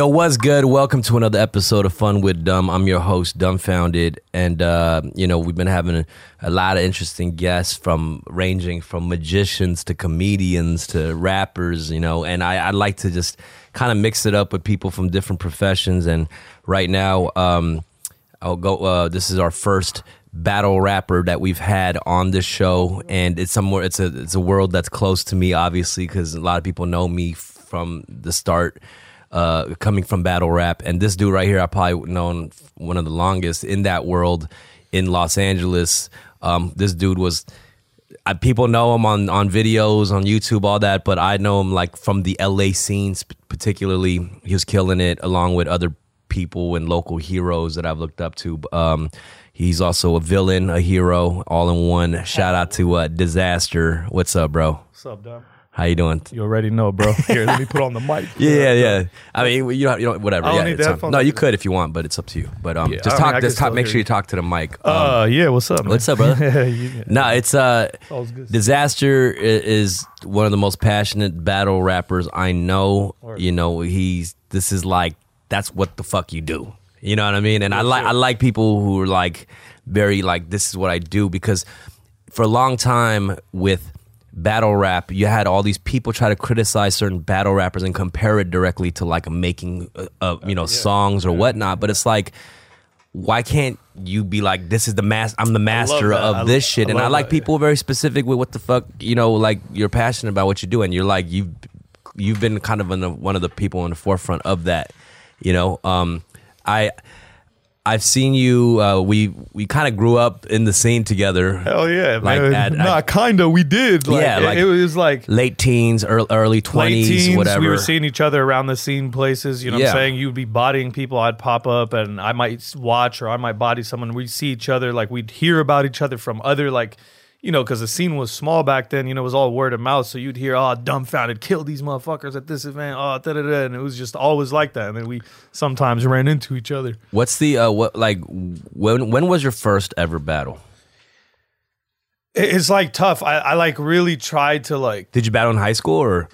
Yo, what's good? Welcome to another episode of Fun with Dumb. I'm your host, Dumbfoundead, and uh, you know we've been having a, a lot of interesting guests from ranging from magicians to comedians to rappers, you know. And I, I like to just kind of mix it up with people from different professions. And right now, um, I'll go. Uh, this is our first battle rapper that we've had on this show, and it's somewhere. It's a it's a world that's close to me, obviously, because a lot of people know me from the start uh, coming from battle rap. And this dude right here, I probably known one of the longest in that world in Los Angeles. Um, this dude was. I, people know him on, on videos on YouTube, all that, but I know him like from the LA scenes, particularly. He was killing it along with other people and local heroes that I've looked up to. Um, he's also a villain, a hero, all in one. Shout out to uh, Dizaster. What's up, bro? What's up, Dom? How you doing? You already know, bro. Here, let me put on the mic. Yeah, yeah, yeah. I mean, you don't, you don't whatever. I don't yeah, need it's. No, you could if you want, but it's up to you. But um, Yeah, just mean, talk. I just talk. Make sure you you. talk to the mic. Um, Uh, yeah. What's up, man? what's up, brother? You- no, it's uh, good. Dizaster is one of the most passionate battle rappers I know. Word. You know, he's this is like that's what the fuck you do. You know what I mean? And I like I like people who are like very like this is what I do because for a long time with battle rap, you had all these people try to criticize certain battle rappers and compare it directly to like making uh, uh, you know songs or whatnot. But it's like, why can't you be like, this is the mas I'm the master of I- this shit, I and I like that, people very specific with what the fuck you know, like you're passionate about what you do, and you're like you've you've been kind of the, one of the people in the forefront of that. You know, um, I. I've seen you. Uh, we we kind of grew up in the scene together. Hell yeah, Like man. at- kinda. We did. Like, Yeah, it- like- it, was like late teens, early, early late twenties, teens. whatever. We were seeing each other around the scene places. You know what I'm saying? You'd be bodying people. I'd pop up and I might watch or I might body someone. We'd see each other. Like we'd hear about each other from other like. You know, because the scene was small back then. You know, it was all word of mouth. So you'd hear, "Oh, Dumbfoundead, kill these motherfuckers at this event." Oh, da da da, and it was just always like that. And then we sometimes ran into each other. What's the uh, what like when when was your first ever battle? It's like tough. I, I like really tried to like Did you battle in high school or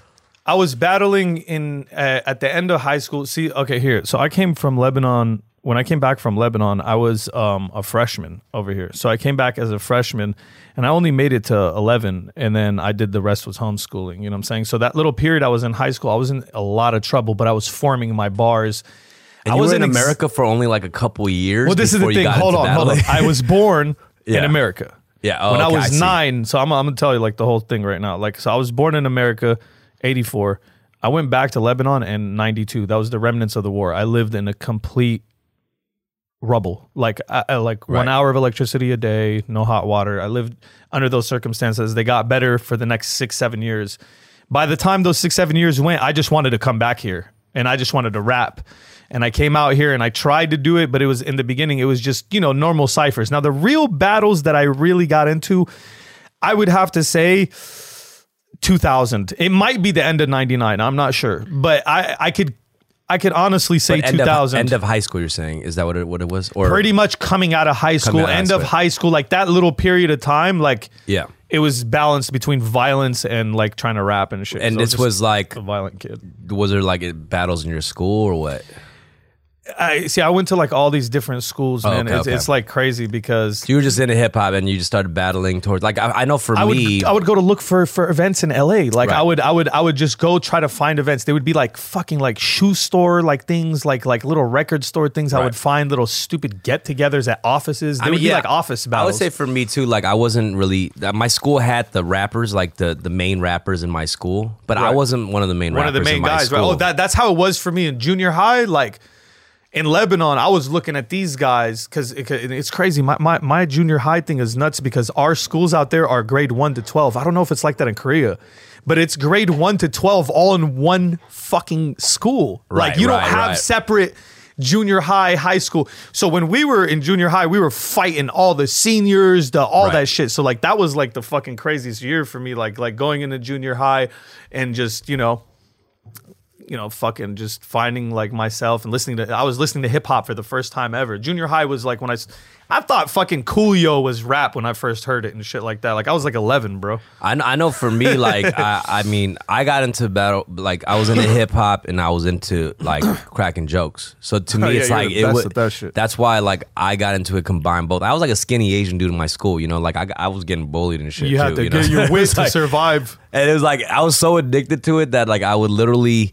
I was battling in uh, at the end of high school. See, okay, here. So I came from Lebanon. When I came back from Lebanon, I was um, a freshman over here. So I came back as a freshman, and I only made it to eleven, and then I did the rest was homeschooling. You know what I'm saying? So that little period I was in high school, I was in a lot of trouble, but I was forming my bars. and I was in ex- America for only like a couple years? Well, this is the thing. Hold on, hold on. I was born Yeah. in America. Yeah, oh, when I okay, I was see. nine, so I'm, I'm gonna tell you like the whole thing right now. Like, so I was born in America, '84. I went back to Lebanon in '92. That was the remnants of the war. I lived in a complete rubble, like I- like one hour of electricity a day, no hot water. I lived under those circumstances. They got better for the next six, seven years. By the time those six, seven years went, I just wanted to come back here and I just wanted to rap. And I came out here and I tried to do it, but it was in the beginning, it was just, you know, normal ciphers. Now, the real battles that I really got into, I would have to say 2000. It might be the end of 99. I'm not sure. But I, I could. I could honestly say But end 2000 Of, end of high school, you're saying is that what it what it was? Or pretty much coming out of high school, of high end of high school, like that little period of time, like yeah. it was balanced between violence and like trying to rap and shit. And So this just was like, a violent kid. was there like battles in your school or what? I see. I went to like all these different schools, man. Oh, okay, it's, okay. it's like crazy because You were just into hip hop and you just started battling towards like I, I know for I would me, I would go to look for for events in LA. Like I would I would I would just go try to find events. They would be like fucking like shoe store like things like like little record store things. I would find little stupid get-togethers at offices. They would be like office battles. I would say for me too, like I wasn't really. uh, My school had the rappers, like the the main rappers in my school, but I wasn't one of the main rappers. one of the main in guys. Right? Oh, that that's how it was for me in junior high. Like in Lebanon, I was looking at these guys because it, it's crazy. My, my my junior high thing is nuts because our schools out there are grade one to twelve. I don't know if it's like that in Korea. But it's grade one to twelve, all in one fucking school. Right, like you don't have right. separate junior high, high school. So when we were in junior high, we were fighting all the seniors, the all Right. that shit. So like that was like the fucking craziest year for me. Like like going into junior high and just you know you know, fucking just finding like myself and listening to. I was listening to hip hop for the first time ever. Junior high was like when I, I thought fucking Coolio was rap when I first heard it and shit like that. Like I was like 11, bro. I, kn- I know for me, like I, I mean, I got into battle, like I was into hip hop and I was into like cracking jokes. So to oh, me, Oh, yeah, it's like it at that shit. That's why, like, I got into it combined both. I was like a skinny Asian dude in my school, you know, like I, I was getting bullied and shit. You had to you know? get your It wit was to like- survive. and it was like I was so addicted to it that like I would literally,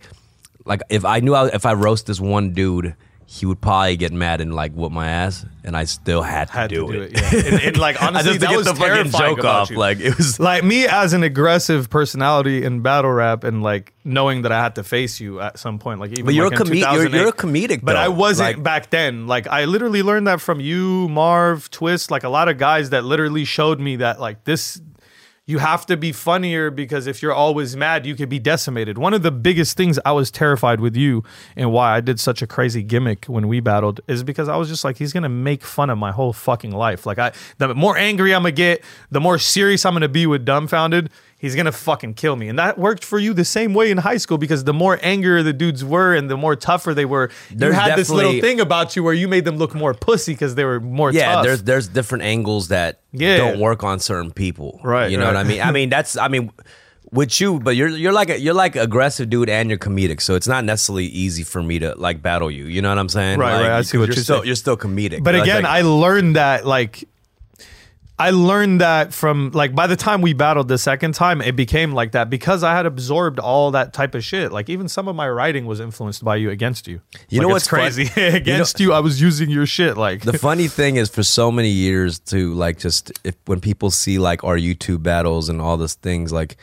like, if I knew I, if I roast this one dude. He would probably get mad and like whoop my ass, and I still had to Had do, to do it. it. Yeah. And, and like I honestly, just that was the fucking joke off. you. Like it was like me as an aggressive personality in battle rap and like knowing that I had to face you at some point, like even But you're like a in comed- you're- you're a comedic, but though. I wasn't Like- back then. Like I literally learned that from you, Marv, Twist, like a lot of guys that literally showed me that like this. You have to be funnier because if you're always mad, you could be decimated. One of the biggest things I was terrified with you and why I did such a crazy gimmick when we battled is because I was just like, he's gonna make fun of my whole fucking life. Like I, the more angry I'm gonna get, the more serious I'm gonna be with Dumbfoundead. He's gonna fucking kill me, and that worked for you the same way in high school because the more angrier the dudes were and the more tougher they were, There's you had this little thing about you where you made them look more pussy because they were more yeah tough. there's there's different angles that Yeah. don't work on certain people. Right, you know what i mean? I mean that's i mean with you but you're you're like a, you're like aggressive dude and you're comedic so it's not necessarily easy for me to like battle you. You know what i'm saying? Right, Like, right, I see what you're you're still saying. you're still comedic. But again, like- I learned that like I learned that from like by the time we battled the second time, it became like that because I had absorbed all that type of shit. Like even some of my writing was influenced by you against you. You know what's crazy? You know- against you, I was using your shit. Like the funny thing is for so many years to like just if when people see like our youtube battles and all those things like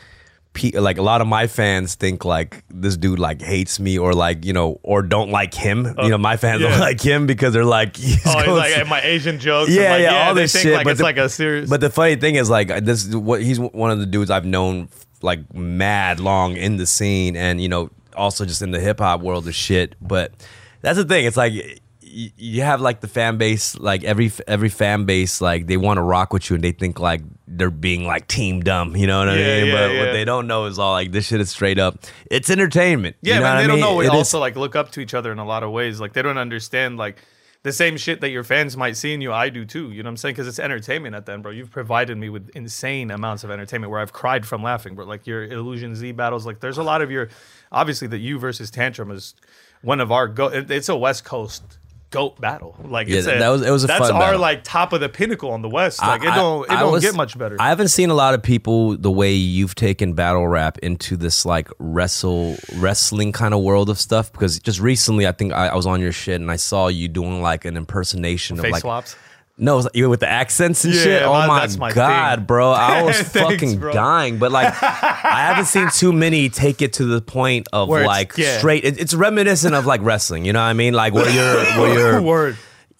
like a lot of my fans think like this dude like hates me or like you know or don't like him you uh, know my fans yeah. don't like him because they're like he's oh, he's like my Asian jokes. yeah, and, like, yeah, all they this think shit. Like but it's the, like a serious. But the funny thing is, like, this what he's one of the dudes I've known like mad long in the scene, and you know, also just in the hip hop world of shit. But that's the thing. It's like y- you have like the fan base, like every every fan base, like they want to rock with you, and they think like they're being like team dumb. You know what I Yeah, mean? yeah, but yeah. what they don't know is all like this shit is straight up. It's entertainment. Yeah, you know man, what they I don't know. We It is- also like look up to each other in a lot of ways. Like they don't understand like the same shit that your fans might see in you. I do too. You know what I'm saying? Because it's entertainment at the end, bro. You've provided me with insane amounts of entertainment where I've cried from laughing. But like your Illusion Z battles, like there's a lot of your obviously the you versus Tantrum is one of our go. it- It's a West Coast. Goat battle, like Yeah, it's a, that was- it was a that's fun our battle. like top of the pinnacle on the West. I- Like it don't it I don't was- get much better. I haven't seen a lot of people the way you've taken battle rap into this like wrestle wrestling kind of world of stuff. Because just recently, I think I, I was on your shit and I saw you doing like an impersonation of like swaps. No, even with the accents and Yeah, shit. Oh my- my, god, thing. bro! I was Thanks, fucking bro. dying. But like, I haven't seen too many take it to the point of like yeah. straight. It, it's reminiscent of like wrestling. You know what I mean? Like where you're where you're Word.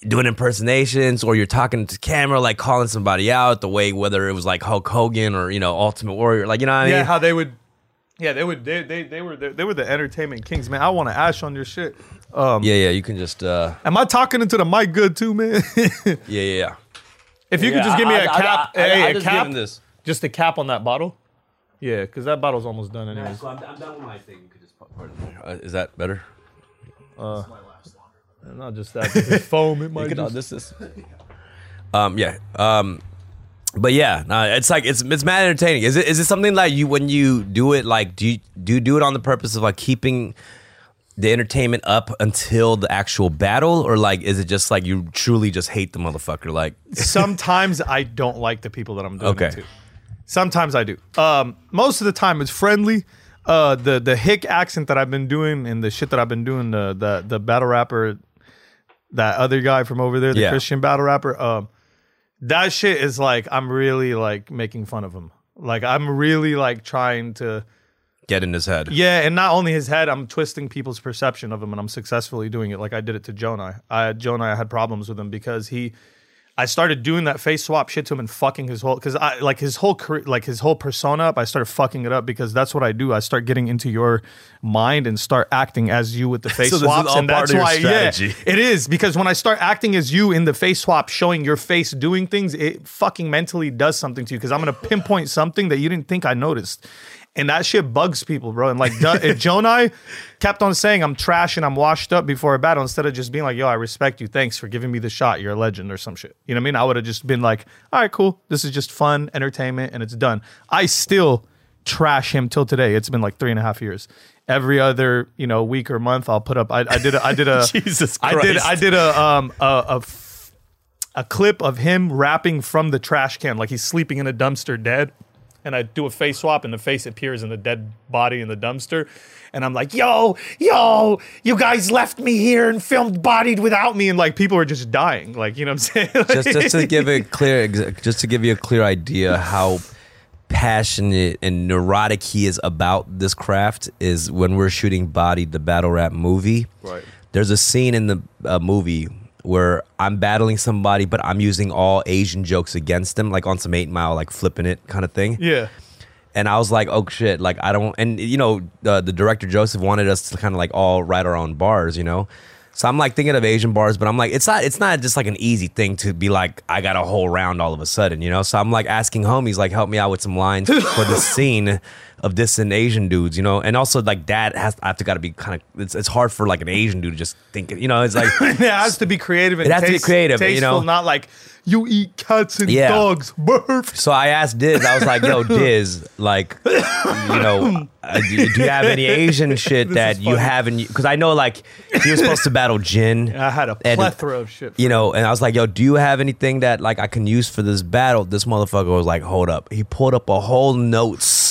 doing impersonations or you're talking to camera like calling somebody out the way whether it was like Hulk Hogan or you know Ultimate Warrior like you know what I mean Yeah, how they would. Yeah, they would. They they, they were the, they were the entertainment kings, man. I want to ash on your shit. Um, yeah yeah you can just uh am I talking into the mic good too, man? yeah yeah yeah if you could just give me I- a I- cap, I- I- hey, I a just give cap, him this. just a cap on that bottle. Yeah, because that bottle's almost done anyways. so I'm, I'm done with my thing you could just put it in there. Uh, is that better And not just that, this foam. It might You can- just, this is um yeah um but yeah it's like it's it's mad entertaining is it is it something like you when you do it like do you do you do it on the purpose of like keeping the entertainment up until the actual battle or like is it just like you truly just hate the motherfucker like sometimes I don't like the people that I'm doing Okay. it to. Sometimes I do. Um, most of the time it's friendly. Uh, the the hick accent that I've been doing and the shit that I've been doing, the the the battle rapper, that other guy from over there, the Yeah. Christian battle rapper, um, that shit is like I'm really like making fun of him. Like I'm really like trying to get in his head yeah, and not only his head, I'm twisting people's perception of him, and I'm successfully doing it. Like I did it to Jonah. I Jonah I had problems with him because he, I started doing that face swap shit to him and fucking his whole because I like his whole career, like his whole persona up. I started fucking it up because that's what I do. I start getting into your mind and start acting as you with the face So swaps, and part that's of why strategy. yeah, it is because when I start acting as you in the face swap, showing your face doing things, it fucking mentally does something to you because I'm gonna pinpoint something that you didn't think I noticed. And that shit bugs people, bro. And like if Jonai kept on saying I'm trash and I'm washed up before a battle instead of just being like, yo, I respect you. Thanks for giving me the shot. You're a legend or some shit. You know what I mean? I would have just been like, all right, cool. This is just fun, entertainment, and it's done. I still trash him till today. It's been like three and a half years. Every other, you know, week or month, I'll put up. I, I did. A, I did a. Jesus Christ. I did. I did a um a, a f- a clip of him rapping from the trash can, like he's sleeping in a dumpster dead. And I do a face swap, and the face appears in the dead Bodied in the dumpster. And I'm like, yo, yo, you guys left me here and filmed Bodied without me. And like, people are just dying. Like, you know what I'm saying? just just to give a clear just to give you a clear idea how passionate and neurotic he is about this craft is when we're shooting body the battle rap movie Right. there's a scene in the uh, movie where i'm battling somebody but i'm using all asian jokes against them like on some eight mile like flipping it kind of thing yeah. and I was like, oh shit, like I don't, and you know, the the director Joseph wanted us to kind of like all write our own bars, you know. So I'm like thinking of Asian bars, but I'm like, it's not, it's not just like an easy thing to be like, I got a whole round all of a sudden, you know. So I'm like asking homies, like, help me out with some lines for the scene of this and Asian dudes, you know. And also like that has, I have to got to be kind of, it's, it's hard for like an Asian dude to just think, you know, it's like. it has to be creative and It has to be taste- creative, you tasteful, know? not like you eat cats and Yeah. dogs. Burf. So I asked Diz, I was like, yo, Diz, like, you know, uh, do, do you have any Asian shit that you haven't? Because I know, like, he was supposed to battle Jin. I had a and, plethora of shit. You know, and I was like, yo, do you have anything that, like, I can use for this battle? This motherfucker was like, hold up. He pulled up a whole notes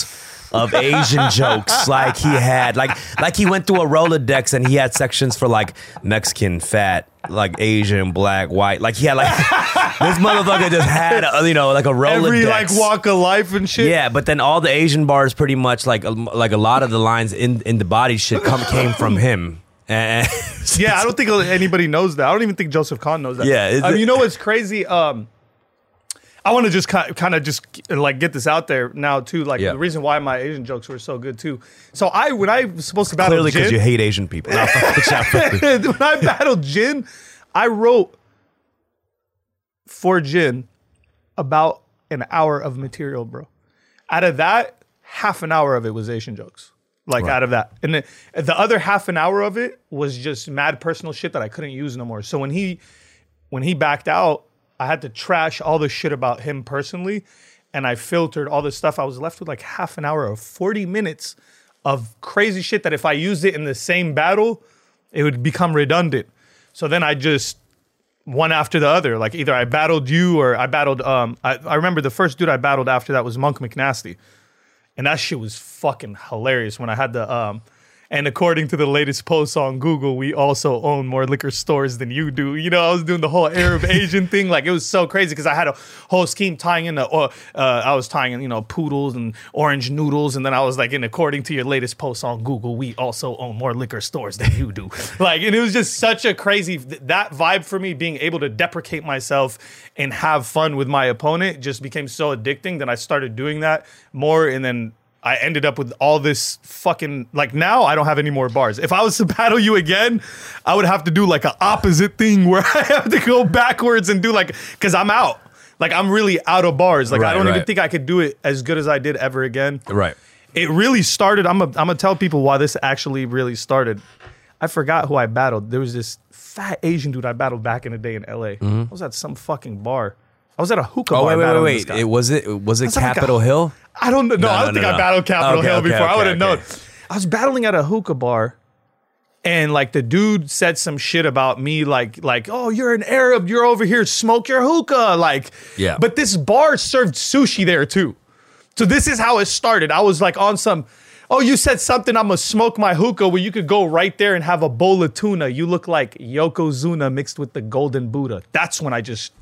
of Asian jokes like he had like like he went through a Rolodex and he had sections for like Mexican, fat, like Asian, black, white. Like he had like this motherfucker just had a, you know like a Rolodex. Every like walk of life and shit. Yeah, but then all the Asian bars, pretty much like like a lot of the lines in in the Bodied shit come came from him. Yeah, I don't think anybody knows that. I don't even think Joseph Kahn knows that. Yeah, um, you know what's crazy? Um, I want to just kind of just like get this out there now too. Like Yeah. the reason why my Asian jokes were so good too. So I when I was supposed to battle clearly because you hate Asian people. No, fuck with y'all, fuck with- when I battled Jin, I wrote for Jin about an hour of material, bro. Out of that, half an hour of it was Asian jokes. Like Right. out of that, and then the other half an hour of it was just mad personal shit that I couldn't use no more. So when he when he backed out, I had to trash all the shit about him personally, and I filtered all this stuff. I was left with like half an hour or forty minutes of crazy shit that if I used it in the same battle, it would become redundant. So then I just one after the other. Like either I battled you or I battled. Um, I, I remember the first dude I battled after that was Monk McNasty, and that shit was fucking hilarious when I had the um. And according to the latest post on Google, we also own more liquor stores than you do. You know, I was doing the whole Arab Asian thing. Like it was so crazy because I had a whole scheme tying in the. Uh, uh, I was tying in, you know, poodles and orange noodles, and then I was like, and according to your latest post on Google, we also own more liquor stores than you do. like, and it was just such a crazy th- that vibe for me. Being able to deprecate myself and have fun with my opponent just became so addicting that I started doing that more, and then. I ended up with all this fucking like now I don't have any more bars. If I was to battle you again, I would have to do like an opposite thing where I have to go backwards and do like because I'm out. Like I'm really out of bars. Like I don't even think I could do it as good as I did ever again. right. It really started. I'm gonna I'm gonna tell people why this actually really started. I forgot who I battled. There was this fat Asian dude I battled back in the day in LA. I was at some fucking bar. I was at a hookah Mm-hmm. Oh bar. wait, wait, wait, wait. guy. It was it was it That's like a- Capitol Hill? I don't know. No, No, I don't think no, I battled Capitol Okay, Hill okay, before. I would have known. I was battling at a hookah bar, and like the dude said some shit about me, like like oh you're an Arab, you're over here smoke your hookah, like Yeah. But this bar served sushi there too, so this is how it started. I was like on some. Oh, you said something. I'm gonna smoke my hookah. Where you could go right there and have a bowl of tuna. You look like Yokozuna mixed with the Golden Buddha. That's when I just,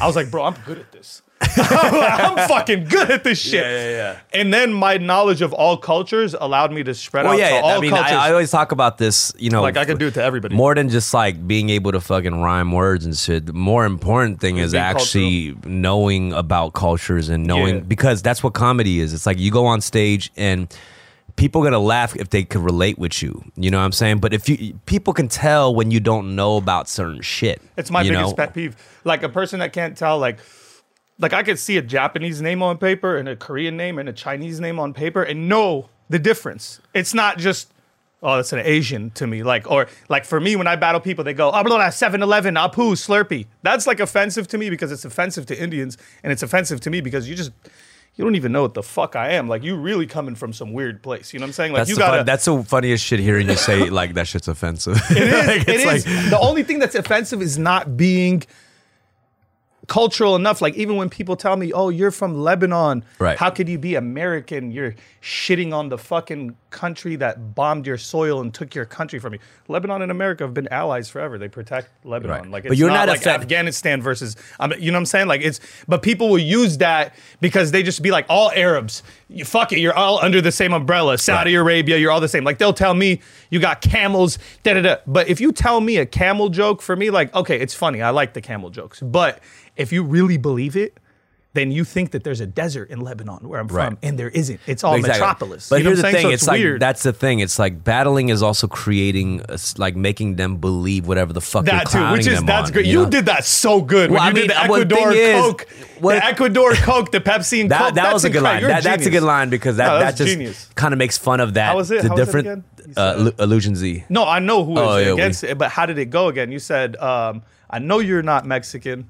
I was like, bro, I'm good at this. I'm fucking good at this shit. Yeah, yeah, yeah. And then my knowledge of all cultures allowed me to spread Well, out yeah. to yeah. all I mean, cultures. I, I always talk about this. You know, like I could do it to everybody. more than just like being able to fucking rhyme words and shit. The more important thing is being actually knowing about cultures and knowing Yeah. because that's what comedy is. It's like you go on stage and people gonna laugh if they could relate with you. You know what I'm saying? But if you people can tell when you don't know about certain shit. It's my you biggest know? pet peeve. Like a person that can't tell, like, like I could see a Japanese name on paper and a Korean name and a Chinese name on paper and know the difference. It's not just oh, that's an Asian to me. Like or like for me when I battle people, they go, oh, blah, blah, 7-Eleven, Apu, ah, Slurpee. That's like offensive to me because it's offensive to Indians and it's offensive to me because you just you don't even know what the fuck I am. Like you really coming from some weird place. You know what I'm saying? Like That's you fun, that's the funniest shit hearing you say like that shit's offensive. It is. Like, it is. the only thing that's offensive is not being cultural enough. Like even when people tell me, "Oh, you're from Lebanon. Right. How could you be American? You're shitting on the fucking country that bombed your soil and took your country from you." Lebanon and America have been allies forever. They protect Lebanon. Right. Like, But it's you're not, not like offend- Afghanistan versus. I mean, you know what I'm saying? Like it's. But people will use that because they just be like all Arabs. You fuck it. You're all under the same umbrella. Saudi Right. Arabia. You're all the same. Like they'll tell me you got camels. Da da da. But if you tell me a camel joke for me, like okay, it's funny. I like the camel jokes. But if you really believe it. Then you think that there's a desert in Lebanon where I'm Right. from, and there isn't. It's all Exactly. metropolis. But You know here's the thing: So it's, like weird. that's the thing. It's like battling is also creating, a like making them believe whatever the fuck that too, which is that's on, great. You, know? did that so good Well, when I you mean, did the uh, well, Ecuador thing is, Coke, what- the Ecuador Coke, the Pepsi and That, Coke. that that's was a good line. That, that's a good line because that, No, that just kind of makes fun of that. How was it? The How it different uh, Illusion Z. No, I know who is Oh, we- against it, but how did it go again? You said, um, "I know you're not Mexican."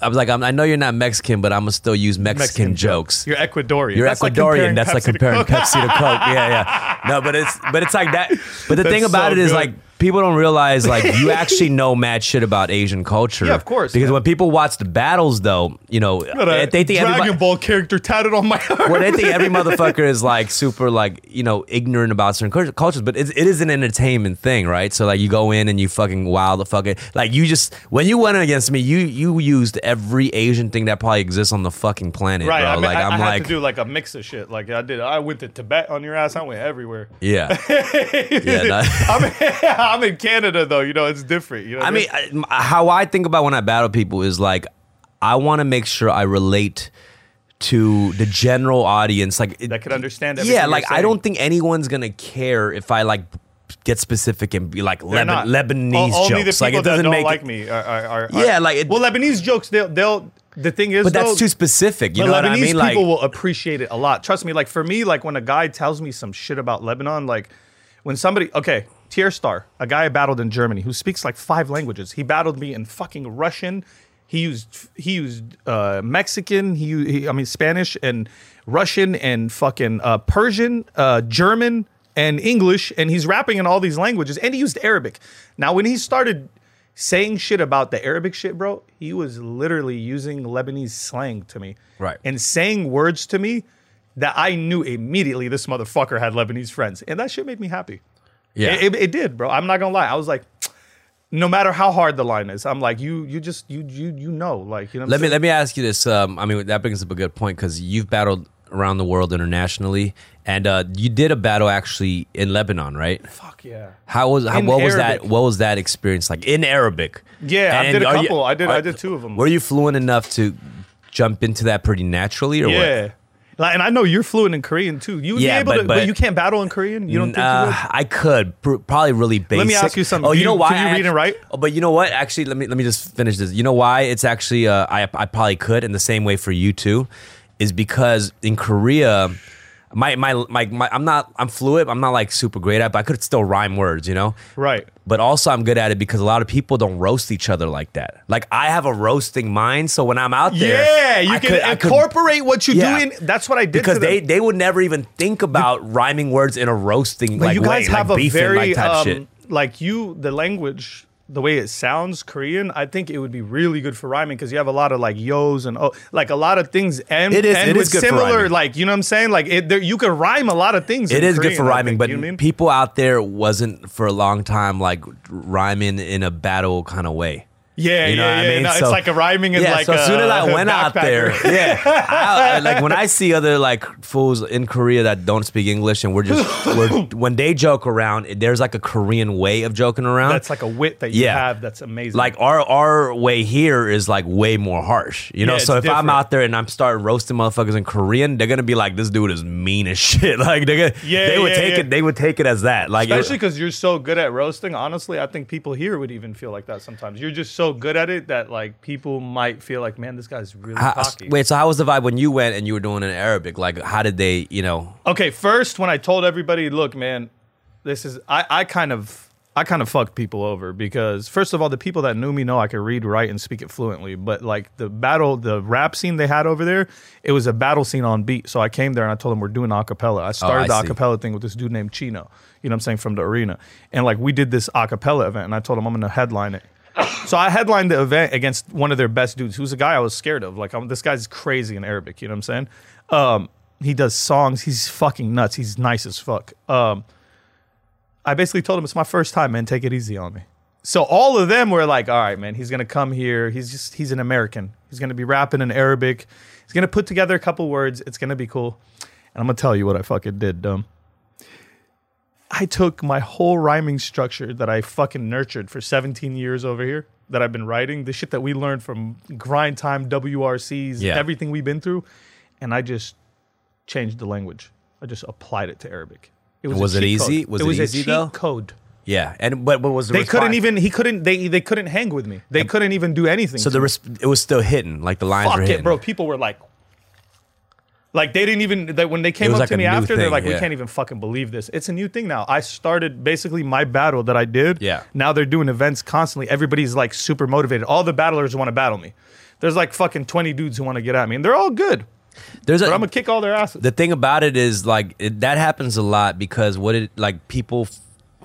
I was like, I'm, I know you're not Mexican, but I'm gonna still use Mexican, jokes. You're Ecuadorian. You're That's like Ecuadorian. that's like comparing. Pepsi to Coke. Yeah, yeah. No, but it's but it's like that. But the That's thing about so it is good. like people don't realize like you actually know mad shit about Asian culture. Yeah, of course, Because when people watch the battles, though, you know, they think Dragon. Ball character tatted on my arm. Well, they think every motherfucker is like super like you know ignorant about certain cultures, but it's, it is an entertainment thing, right? So like you go in and you fucking wow the fucking like you just when you went against me, you you used every Asian thing that probably exists on the fucking planet, Right, bro. I, mean, like I, I'm I like to do like a mix of shit. Like I did, I went to Tibet on your ass. I went everywhere. yeah, yeah. no- I'm in, I'm in Canada though. You know, it's different. You know, I mean, I- how I think about when I battle people is like, I want to make sure I relate to the general audience. Like, that could understand. Everything yeah, like I don't think anyone's gonna care if I like get specific and be like Leban-. Lebanese O- jokes. Like it doesn't make like it, me are, are, are Yeah, like it- well, Lebanese jokes. They'll they'll. The thing is, but that's though, too specific. You know what I mean? Like, people will appreciate it a lot. Trust me. Like for me, like when a guy tells me some shit about Lebanon, like when somebody, okay, Tier Star, a guy I battled in Germany who speaks like five languages. He battled me in fucking Russian. He used he used uh, Mexican. He, he I mean Spanish and Russian and fucking uh, Persian, uh, German and English, and he's rapping in all these languages. And he used Arabic. Now when he started saying shit about the Arabic shit, bro, he was literally using Lebanese slang to me. Right. And saying words to me that I knew immediately this motherfucker had Lebanese friends. And that shit made me happy. Yeah. It, it, it did, bro. I'm not gonna lie. I was like, no matter how hard the line is, I'm like, you you just you you you know, like you know. Let me let me ask you this. Um, I mean, that brings up a good point because you've battled around the world internationally, and uh, you did a battle actually in Lebanon, right? Fuck yeah. How was how, what was that? What was that experience like in Arabic? Yeah, I did a are you- couple. I did- I are- did two of 'em. Were you fluent enough to jump into that pretty naturally, or Yeah. Like, and I know you're fluent in Korean too. You Yeah, be able but- to, but, but- you can't battle in Korean. You don't think Uh, you would? I could pr- probably really basic. Let me ask you something. Oh, Do you, know why? can you I read and write? Oh, but you know what? Actually, let me let me just finish this. You know why? It's actually uh, I I probably could in the same way for you too, is because in Korea. My, my my my I'm not I'm fluid. I'm not like super great at, it, but I could still rhyme words, you know. Right. But also, I'm good at it because a lot of people don't roast each other like that. Like I have a roasting mind, so when I'm out there, Yeah, you I can could- I could- incorporate what you Yeah. do in. That's what I did because to them. they they would never even think about rhyming words in a roasting like you guys way, have like a beefing very like type um, shit. like you the language the way it sounds Korean. I think it would be really good for rhyming because you have a lot of like yos and oh like a lot of things and It is- and it is similar like you know what I'm saying like it there, you could rhyme a lot of things. It is good for rhyming, think, but you know I mean? people out there wasn't for a long time like rhyming in a battle kind of way. Yeah, You know yeah, what I yeah. mean? no, So- it's like a rhyming and yeah, like so as soon as I went out there, yeah, I, like when I see other like fools in Korea that don't speak English and we're just we're, when they joke around, there's like a Korean way of joking around. that's like a wit that you Yeah. have. That's amazing. like our our way here is like way more harsh, you know. Yeah, so if it's I'm out there and I'm starting roasting motherfuckers in Korean, they're gonna be like, "This dude is mean as shit." Like they're gonna, Yeah, they would yeah, take yeah. it, they would take it as that. Like, Especially because you're so good at roasting. Honestly, I think people here would even feel like that sometimes. You're just so so good at it that like people might feel like, man, this guy's really How- cocky. wait, so how was the vibe when you went and you were doing it in Arabic? Like, how did they, you know? Okay, first when I told everybody, look, man, this is I, I kind of I kind of fucked people over because first of all, the people that knew me know I could read, write, and speak it fluently. But like the battle, the rap scene they had over there, it was a battle scene on beat. So I came there and I told them we're doing a cappella. I oh, started Oh, I the see. a cappella thing with this dude named Chino. You know what I'm saying from the arena, and like we did this a cappella event, and I told him I'm gonna headline it. So I headlined the event against one of their best dudes, who's a guy I was scared of. Like, I'm, this guy's crazy in Arabic. You know what I'm saying? Um, he does songs. He's fucking nuts. He's nice as fuck. Um, I basically told him it's my first time, man. Take it easy on me. So all of them were like, all right, man. He's gonna come here. He's just he's an American. He's gonna be rapping in Arabic. He's gonna put together a couple words. It's gonna be cool. And I'm gonna tell you what I fucking did, dumb. I took my whole rhyming structure that I fucking nurtured for 17 years over here that I've been writing, the shit that we learned from grind time, WRCs, Yeah. everything we've been through, and I just changed the language. I just applied it to Arabic. It a Was it easy? code. Was it it was easy, a cheat though? code. Yeah, and but what was the They couldn't even. He couldn't. They they couldn't hang with me. They couldn't even do anything. So the me. it was still hitting, like the lines fuck were it, bro. People were like, like they didn't even. That when they came up like to me after, they're thing, like, we can't even fucking believe this. It's a new thing now. I started basically my battle that I did. Yeah. Now they're doing events constantly. Everybody's like super motivated. All the battlers want to battle me. There's like fucking twenty dudes who want to get at me, and they're all good. There's a, I'm gonna kick all their asses. the thing about it is like it, that happens a lot because what it like people f-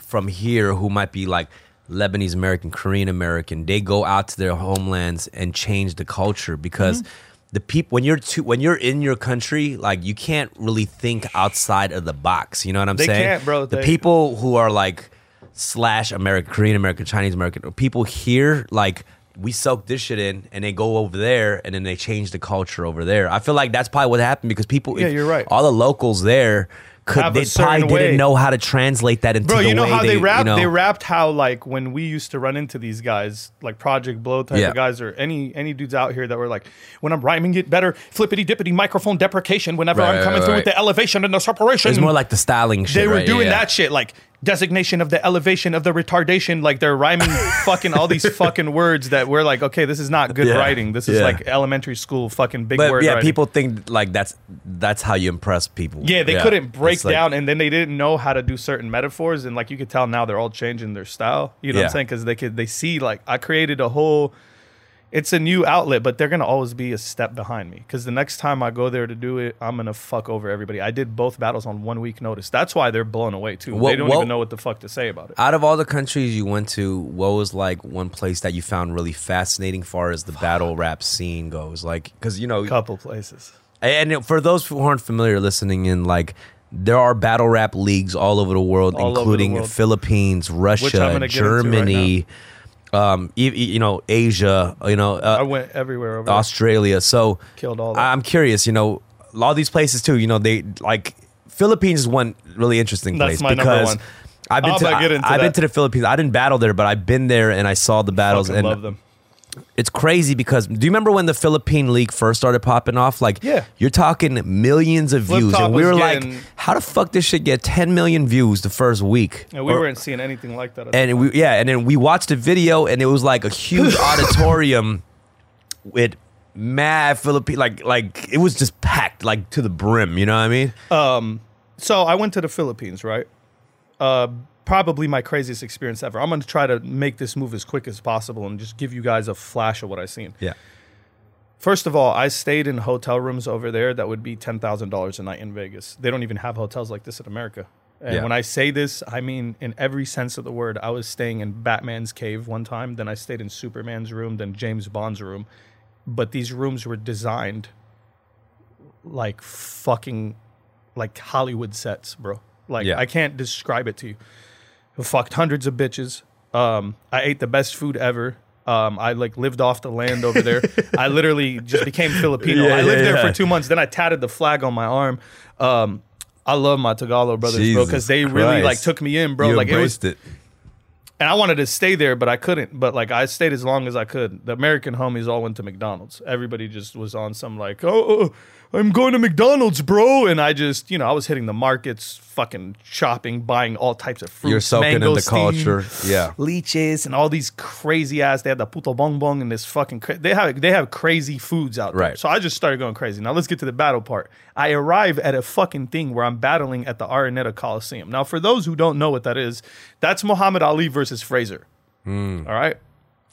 from here who might be like Lebanese American, Korean American, they go out to their homelands and change the culture because Mm-hmm. The people when you're too, when you're in your country, like you can't really think outside of the box. You know what I'm They saying? can't, bro. The They- people who are like slash American, Korean American, Chinese American, people here like. We soak this shit in, and they go over there, and then they change the culture over there. I feel like that's probably what happened because people, Yeah, if you're right. all the locals there could they probably way. didn't know how to translate that into Bro, the you know way how they, they rap? You know, They rapped how like when we used to run into these guys, like Project Blowed type Yeah. of guys, or any any dudes out here that were like, when I'm rhyming it better, flippity dippity microphone deprecation. Whenever Right, I'm coming right, through right. with the elevation and the separation, it's more like the styling shit. they were doing Yeah. that shit like designation of the elevation of the retardation like they're rhyming fucking all these fucking words that we're like okay this is not good Yeah. writing this is Yeah. like elementary school fucking big But word yeah, writing. people think like that's that's how you impress people. Yeah, they couldn't break It's like- down, and then they didn't know how to do certain metaphors, and like you could tell now they're all changing their style. You know what I'm saying? Because they could they see like I created a whole. It's a new outlet, but they're gonna always be a step behind me. Because the next time I go there to do it, I'm gonna fuck over everybody. I did both battles on one week notice. That's why they're blown away too. What- they don't what- even know what the fuck to say about it. Out of all the countries you went to, what was like one place that you found really fascinating, far as the battle rap scene goes? Like, because you know, a couple places. And for those who aren't familiar listening in, like there are battle rap leagues all over the world, All over the including world. Philippines, Russia, into right Germany, um, e- you know, Asia, you know, I uh, went everywhere over there. Australia. So Killed all that. I'm curious, you know, a lot of these places too. You know, they like Philippines is one really interesting That's place because. one. I've been I'm to gonna get into I, have been to the Philippines. I didn't battle there, but I've been there and I saw the battles. And love them. It's crazy because do you remember when the Philippine League first started popping off? Like, Yeah. you're talking millions of Flip views, and we were getting- like, how the fuck this shit get 10 million views the first week? And we Or- weren't seeing anything like that. At and we yeah, and then we watched the video, and it was like a huge auditorium with mad Philippine, like like it was just packed like to the brim. You know what I mean? Um, so I went to the Philippines, right? Uh, probably my craziest experience ever. I'm going to try to make this move as quick as possible and just give you guys a flash of what I've seen. yeah. First of all, I stayed in hotel rooms over there that would be ten thousand dollars a night in Vegas. They don't even have hotels like this in America. And Yeah. when I say this, I mean in every sense of the word. I was staying in Batman's cave one time, then I stayed in Superman's room, then James Bond's room. But these rooms were designed like fucking like Hollywood sets, bro. Like Yeah. I can't describe it to you. Fucked hundreds of bitches. Um, I ate the best food ever. Um, I like lived off the land over there. I literally just became Filipino. Yeah, I lived yeah, there yeah. for two months. Then I tatted the flag on my arm. Um, I love my Tagalog brothers, bro, because they really like took me in, bro. you like it was embraced it. and I wanted to stay there, but I couldn't. But like I stayed as long as I could. The American homies all went to McDonald's. Everybody just was on some like, oh, oh, I'm going to McDonald's, bro. And I just, you know, I was hitting the markets, fucking shopping, buying all types of fruits. You're soaking in the culture. Yeah. leeches and all these crazy ass. They had the puto bumbong and this fucking. Cra- they have they have crazy foods out there. Right. So I just started going crazy. Now let's get to the battle part. I arrive at a fucking thing where I'm battling at the Araneta Coliseum. Now for those who don't know what that is, that's Muhammad Ali versus Frazier. Hmm. All right,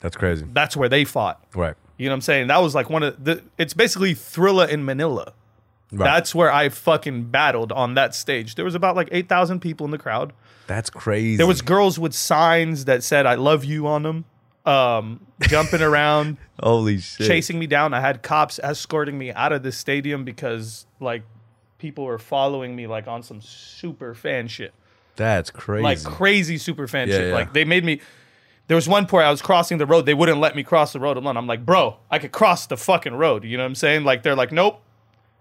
That's crazy. that's where they fought. Right. You know what I'm saying? That was like one of the. It's basically Thrilla in Manila. Right. That's where I fucking battled on that stage. There was about like eight thousand people in the crowd. That's crazy. There was girls with signs that said "I love you" on them, um, jumping around, holy shit. chasing me down. I had cops escorting me out of the stadium because like people were following me like on some super fan shit, That's crazy. like crazy super fan Yeah, shit. yeah. Like they made me. There was one point I was crossing the road. They wouldn't let me cross the road alone. I'm like, bro, I could cross the fucking road. You know what I'm saying? Like they're like, nope.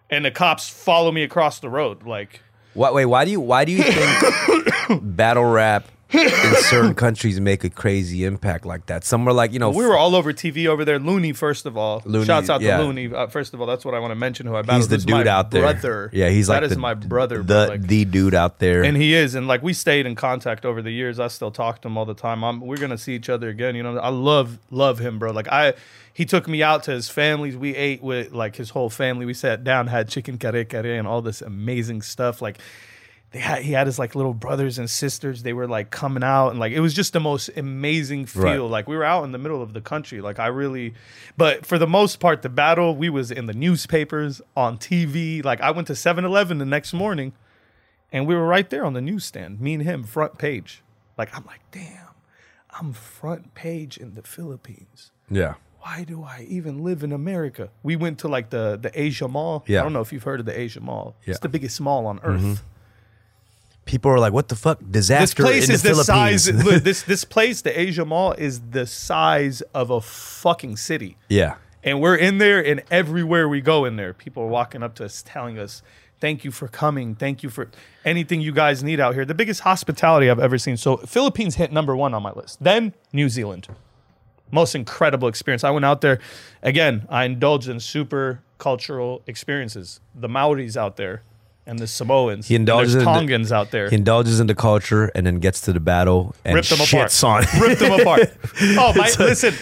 And the cops follow me across the road. Like what? wait, why do you why do you think battle rap in certain countries make a crazy impact like that? Some are like, you know, we were all over TV over there. Loonie, first of all. Loonie, Shouts out yeah. to Loonie. Uh, first of all, that's what I want to mention. Who I battled. he's the This is my dude out there. Brother. Yeah, he's like that is the, my brother. the bro. Like, the dude out there. and he is, and like we stayed in contact over the years. I still talk to him all the time. I'm, we're gonna see each other again. You know, I love love him, bro. Like I, he took me out to his families. We ate with like his whole family. We sat down, had chicken kare kare, and all this amazing stuff. Like they had, he had his like little brothers and sisters. They were like coming out, and like it was just the most amazing feel. Right. Like we were out in the middle of the country. Like I really, but for the most part, the battle we was in the newspapers on TV. Like I went to 7-Eleven the next morning and we were right there on the newsstand, me and him, front page. Like, I'm like, damn, I'm front page in the Philippines. yeah. Why do I even live in America? We went to like the the Asia Mall. Yeah. I don't know if you've heard of the Asia Mall. Yeah. It's the biggest mall on earth. Mm-hmm. People are like, what the fuck? Dizaster. This place in is the, the size. Look, this this place, the Asia Mall, is the size of a fucking city. yeah. And we're in there, and everywhere we go in there, people are walking up to us telling us, Thank you for coming. Thank you for anything you guys need out here. The biggest hospitality I've ever seen. So, Philippines hit number one on my list. Then, New Zealand. Most incredible experience. I went out there. Again, I indulged in super cultural experiences. The Maoris out there and the Samoans. He and indulges there's the- Tongans out there. He indulges in the culture and then gets to the battle and Rip them apart. shits on. it. Rip them apart. Oh, my, listen.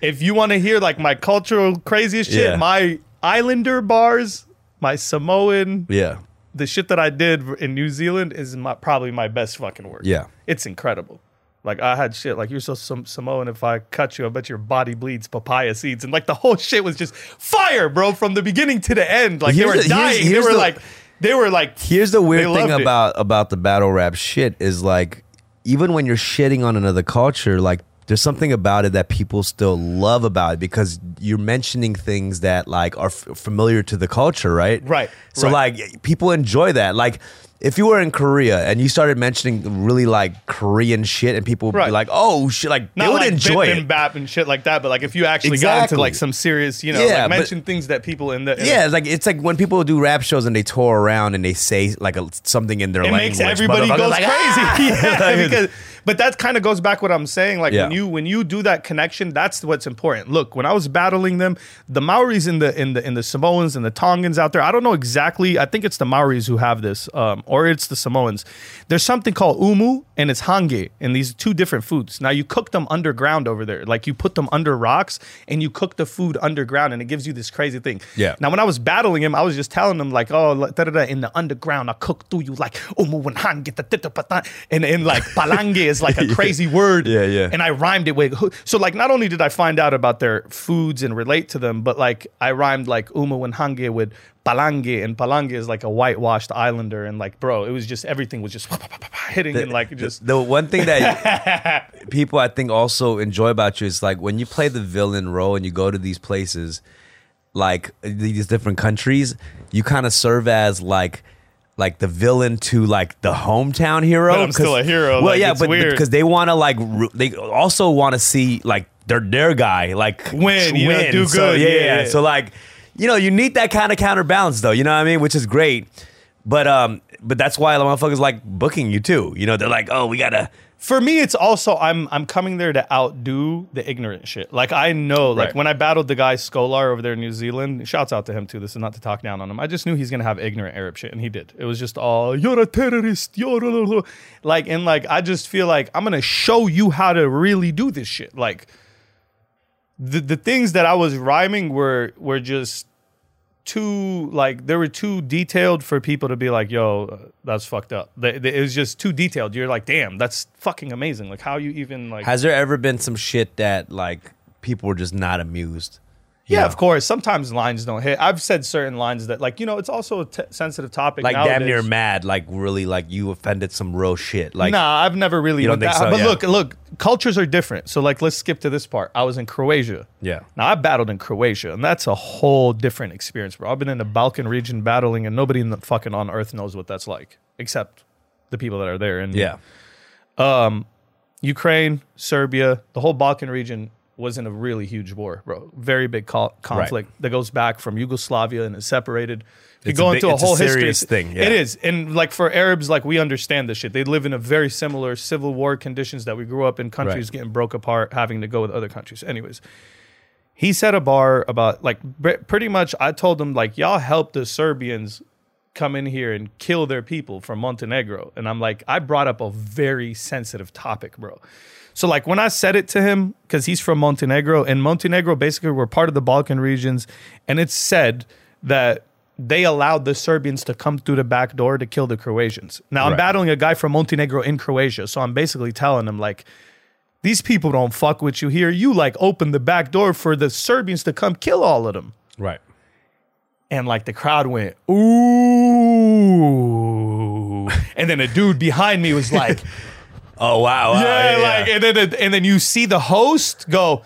If you want to hear like my cultural craziest shit, Yeah. my Islander bars, my Samoan, yeah. the shit that I did in New Zealand is my, probably my best fucking work. Yeah. it's incredible. Like I had shit like you're so Sam- Samoan. If I cut you, I bet your body bleeds papaya seeds, and like the whole shit was just fire, bro, from the beginning to the end. Like they were the- here's- dying. here's they were the- like, they were like, Here's the weird thing it. about about the battle rap shit is like even when you're shitting on another culture, like there's something about it that people still love about it because you're mentioning things that like are f- familiar to the culture, right? Right, So right. like people enjoy that. Like if you were in Korea and you started mentioning really like Korean shit and people would be like, "Oh shit," like they not would like enjoy bip it. and bap and shit like that, but like if you actually got into Exactly. like some serious, you know, Yeah, like but- mention things that people in the in Yeah, it's like it's like when people do rap shows and they tour around and they say like a, something in their language. it language. makes everybody motherfuckers goes like, crazy. "Ah!" yeah, because, but that kind of goes back what I'm saying. Like when you when you do that connection, that's what's important. Look, when I was battling them, the Maoris in the in the in the Samoans and the Tongans out there. I don't know exactly. I think it's the Maoris who have this, um, or it's the Samoans. There's something called umu and it's hangi, and these are two different foods. Now you cook them underground over there. Like you put them under rocks and you cook the food underground, and it gives you this crazy thing. Yeah. Now when I was battling him, I was just telling him like, oh, da, da, da, in the underground, I cook through you like umu and hangi, and and like palangi is like a crazy word. Yeah, yeah. And I rhymed it with so like not only did I find out about their foods and relate to them, but like I rhymed like umu and hangi with palangi, and palangi is like a whitewashed islander, and like bro, it was just everything was just hitting and like just the one thing that people I think also enjoy about you is like when you play the villain role and you go to these places, like these different countries, you kind of serve as like like the villain to like the hometown hero. But I'm still a hero, Well, like, yeah, it's but because they want to like ru- they also want to see like their their guy like Win, win. know, do So, good, yeah, yeah. yeah. So like you know you need that kind of counterbalance though. You know what I mean? Which is great. But um, but that's why the motherfuckers like booking you too. You know, they're like, oh, we gotta. For me, it's also I'm I'm coming there to outdo the ignorant shit. Like I know, like Right. when I battled the guy Skolar over there in New Zealand, shouts out to him too. This is not to talk down on him. I just knew he's gonna have ignorant Arab shit, and he did. It was just all you're a terrorist, you're a blah, blah." like and like I just feel like I'm gonna show you how to really do this shit. Like the the things that I was rhyming were were just too like they were too detailed for people to be like, "Yo, uh, that's fucked up." They, they- it was just too detailed. You're like, "Damn, that's fucking amazing!" Like, how you even like? Has there ever been some shit that like people were just not amused? Yeah, know? of course. Sometimes lines don't hit. I've said certain lines that, like, you know, it's also a t- sensitive topic. Like damn near mad, like really, like you offended some real shit. Like nah, I've never really. You don't think that- so? But Yeah. look, look, cultures are different. So, like, let's skip to this part. I was in Croatia. yeah, Now I battled in Croatia, and that's a whole different experience, bro. I've been in the Balkan region battling, and nobody in the fucking on earth knows what that's like, except the people that are there. And yeah, um, Ukraine, Serbia, the whole Balkan region was in a really huge war, bro. Very big co- conflict that goes back from Yugoslavia and is separated. You a go big- into a it's a whole history, serious thing, yeah. It is, and like for Arabs, like we understand this shit. They live in a very similar civil war conditions that we grew up in. Countries Right. getting broke apart, having to go with other countries. Anyways, he said a bar about like pretty much. I told him like y'all help the Serbians come in here and kill their people from Montenegro, and I'm like I brought up a very sensitive topic, bro. So like when I said it to him, because he's from Montenegro, and Montenegro basically were part of the Balkan regions, and it's said that they allowed the Serbians to come through the back door to kill the Croatians. Now I'm Right. battling a guy from Montenegro in Croatia, so I'm basically telling him like these people don't fuck with you here. You like open the back door for the Serbians to come kill all of them. right. And like the crowd went, ooh. And then a dude behind me was like, Oh wow, wow, yeah, like, and then and then you see the host go,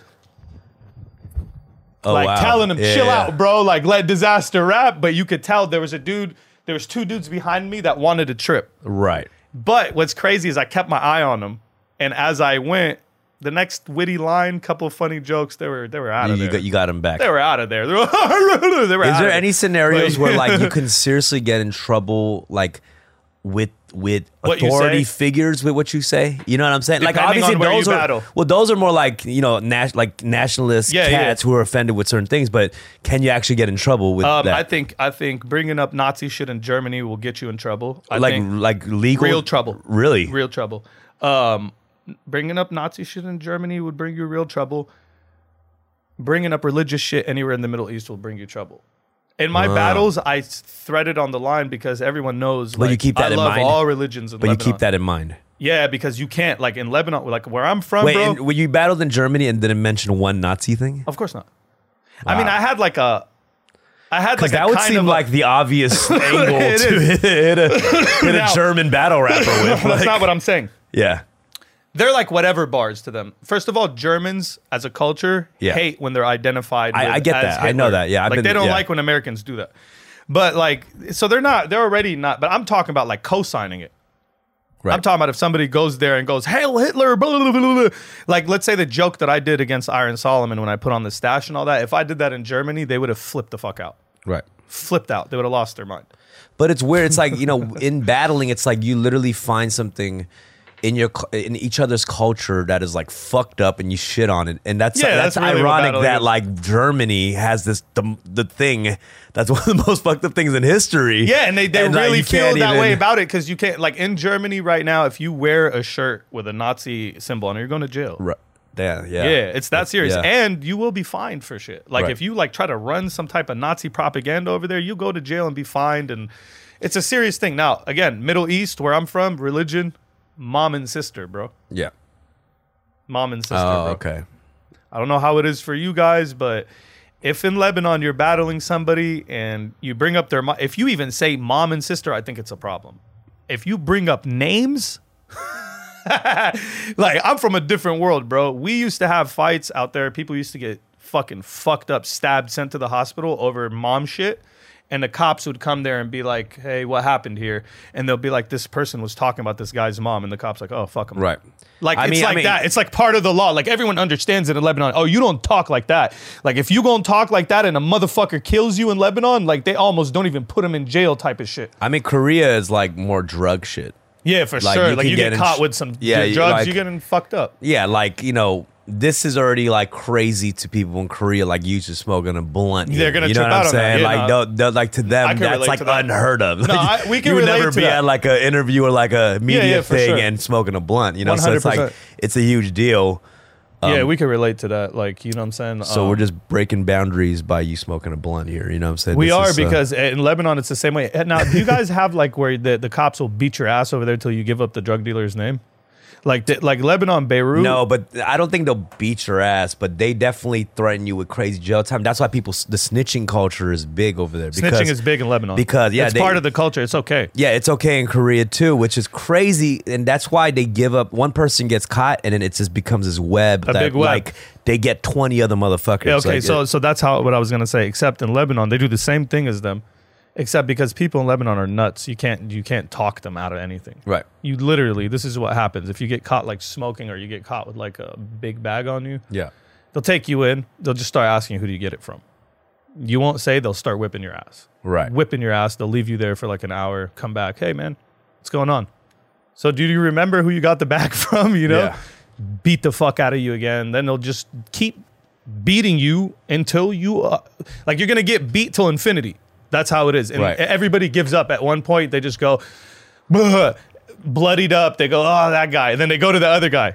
oh, like wow. telling him, Yeah, chill yeah. out, bro. Like let Dizaster rap. But you could tell there was a dude, there was two dudes behind me that wanted to trip. Right. But what's crazy is I kept my eye on them, and as I went, the next witty line, couple of funny jokes, they were they were out of you there. got you got him back. they were out of there. They were, Is there any there. scenarios where like you can seriously get in trouble like with with What authority figures with what you say? You know what I'm saying? like obviously those are battle. well those are more like you know nas- like nationalist Yeah, yeah. cats who are offended with certain things, but can you actually get in trouble with Um, that? I think I think bringing up Nazi shit in Germany will get you in trouble. I like think like legal real trouble. Really? real trouble. Um, bringing up Nazi shit in Germany would bring you real trouble. Bringing up religious shit anywhere in the Middle East will bring you trouble. In my Wow. battles, I threaded on the line because everyone knows. But you like, keep that I in love mind? all religions in but you Lebanon. keep that in mind. Yeah, because you can't like in Lebanon, like where I'm from, Wait, bro. and when you battled in Germany and didn't mention one Nazi thing? of course not. I mean, I had like a, I had Because like that a would kind seem of a- like the obvious angle It to is. hit a, hit a Now- German battle rapper with. That's like- not what I'm saying. yeah. They're like whatever bars to them. First of all, Germans as a culture Yeah. hate when they're identified. I- with I get as that. I know Hitler. that. Yeah, I've like been- they don't yeah. like when Americans do that. But like, so they're not. They're already not. But I'm talking about like co-signing it. Right. I'm talking about if somebody goes there and goes, "Hail Hitler!" Blah, blah, blah, blah, blah. Like, let's say the joke that I did against Iron Solomon when I put on the stash and all that. If I did that in Germany, they would have flipped the fuck out. right. Flipped out. They would have lost their mind. But it's weird. It's like you know, in battling, it's like you literally find something in your in each other's culture that is like fucked up, and you shit on it, and that's Yeah, that's, that's really ironic that is. like Germany has this the, the thing that's one of the most fucked up things in history. Yeah, and they, they like, really you feel that even- way about it because you can't like in Germany right now. If you wear a shirt with a Nazi symbol on it, you're going to jail. Right. Yeah, yeah, Yeah, it's that serious, yeah. and you will be fined for shit. Like Right. if you like try to run some type of Nazi propaganda over there, you go to jail and be fined, and it's a serious thing. Now, again, Middle East, where I'm from, religion, mom and sister, bro, yeah. mom and sister. Oh, bro. okay. I don't know how it is for you guys, but if in Lebanon you're battling somebody and you bring up their, mo- if you even say mom and sister, I think it's a problem. If you bring up names, like I'm from a different world, bro. We used to have fights out there. People used to get fucking fucked up, stabbed, sent to the hospital over mom shit. And the cops would come there and be like, "Hey, what happened here?" And they'll be like, "This person was talking about this guy's mom," and the cops like, "Oh, fuck him." Right. Like I it's mean- I like mean- that. It's like part of the law. Like everyone understands it in Lebanon. Oh, you don't talk like that. Like if you gonna talk like that and a motherfucker kills you in Lebanon, like they almost don't even put him in jail type of shit. I mean, Korea is like more drug shit. Yeah, for Like, sure. you like you get get, caught sh- with some Yeah, dr- you- drugs, like- you're getting fucked up. Yeah, like you know, this is already like crazy to people in Korea. Like you just smoking a blunt. They're gonna you know what I'm out on that. saying? Yeah, like no. they'll- they'll- like to them, that's like that. unheard of. Like, I- we can you would relate never to be that. at like an interview or like a media yeah, for thing sure. and smoking a blunt. You know, so it's like it's a huge deal. yeah, we can relate to that. Like, you know what I'm saying? Um, So Um, we're just breaking boundaries by you smoking a blunt here. You know what I'm saying? We This are is, uh, because in Lebanon it's the same way. Now, do you guys have like where the, the cops will beat your ass over there till you give up the drug dealer's name? Like like Lebanon, Beirut. No, but I don't think they'll beat your ass, but they definitely threaten you with crazy jail time. That's why people, the snitching culture is big over there. Because, snitching is big in Lebanon because, yeah, it's they- part of the culture. It's okay. Yeah, it's okay in Korea too, which is crazy, and that's why they give up. One person gets caught, and then it just becomes this web A that big web. like they get twenty other motherfuckers. Yeah, okay, Like, so it- so that's how what I was gonna say. Except in Lebanon, they do the same thing as them, except because people in Lebanon are nuts. You can't you can't talk them out of anything. right, You literally, this is what happens if you get caught like smoking or you get caught with like a big bag on you. yeah, They'll take you in. They'll just start asking you who do you get it from. You won't say. They'll start whipping your ass. right. Whipping your ass. They'll leave you there for like an hour. Come back. Hey man, what's going on? So do you remember who you got the bag from? You know, Yeah. beat the fuck out of you again. Then they'll just keep beating you until you uh, like you're gonna get beat till infinity. That's how it is. And Right. everybody gives up at one point. They just go "Bleh," bloodied up. They go, oh that guy. And then they go to the other guy.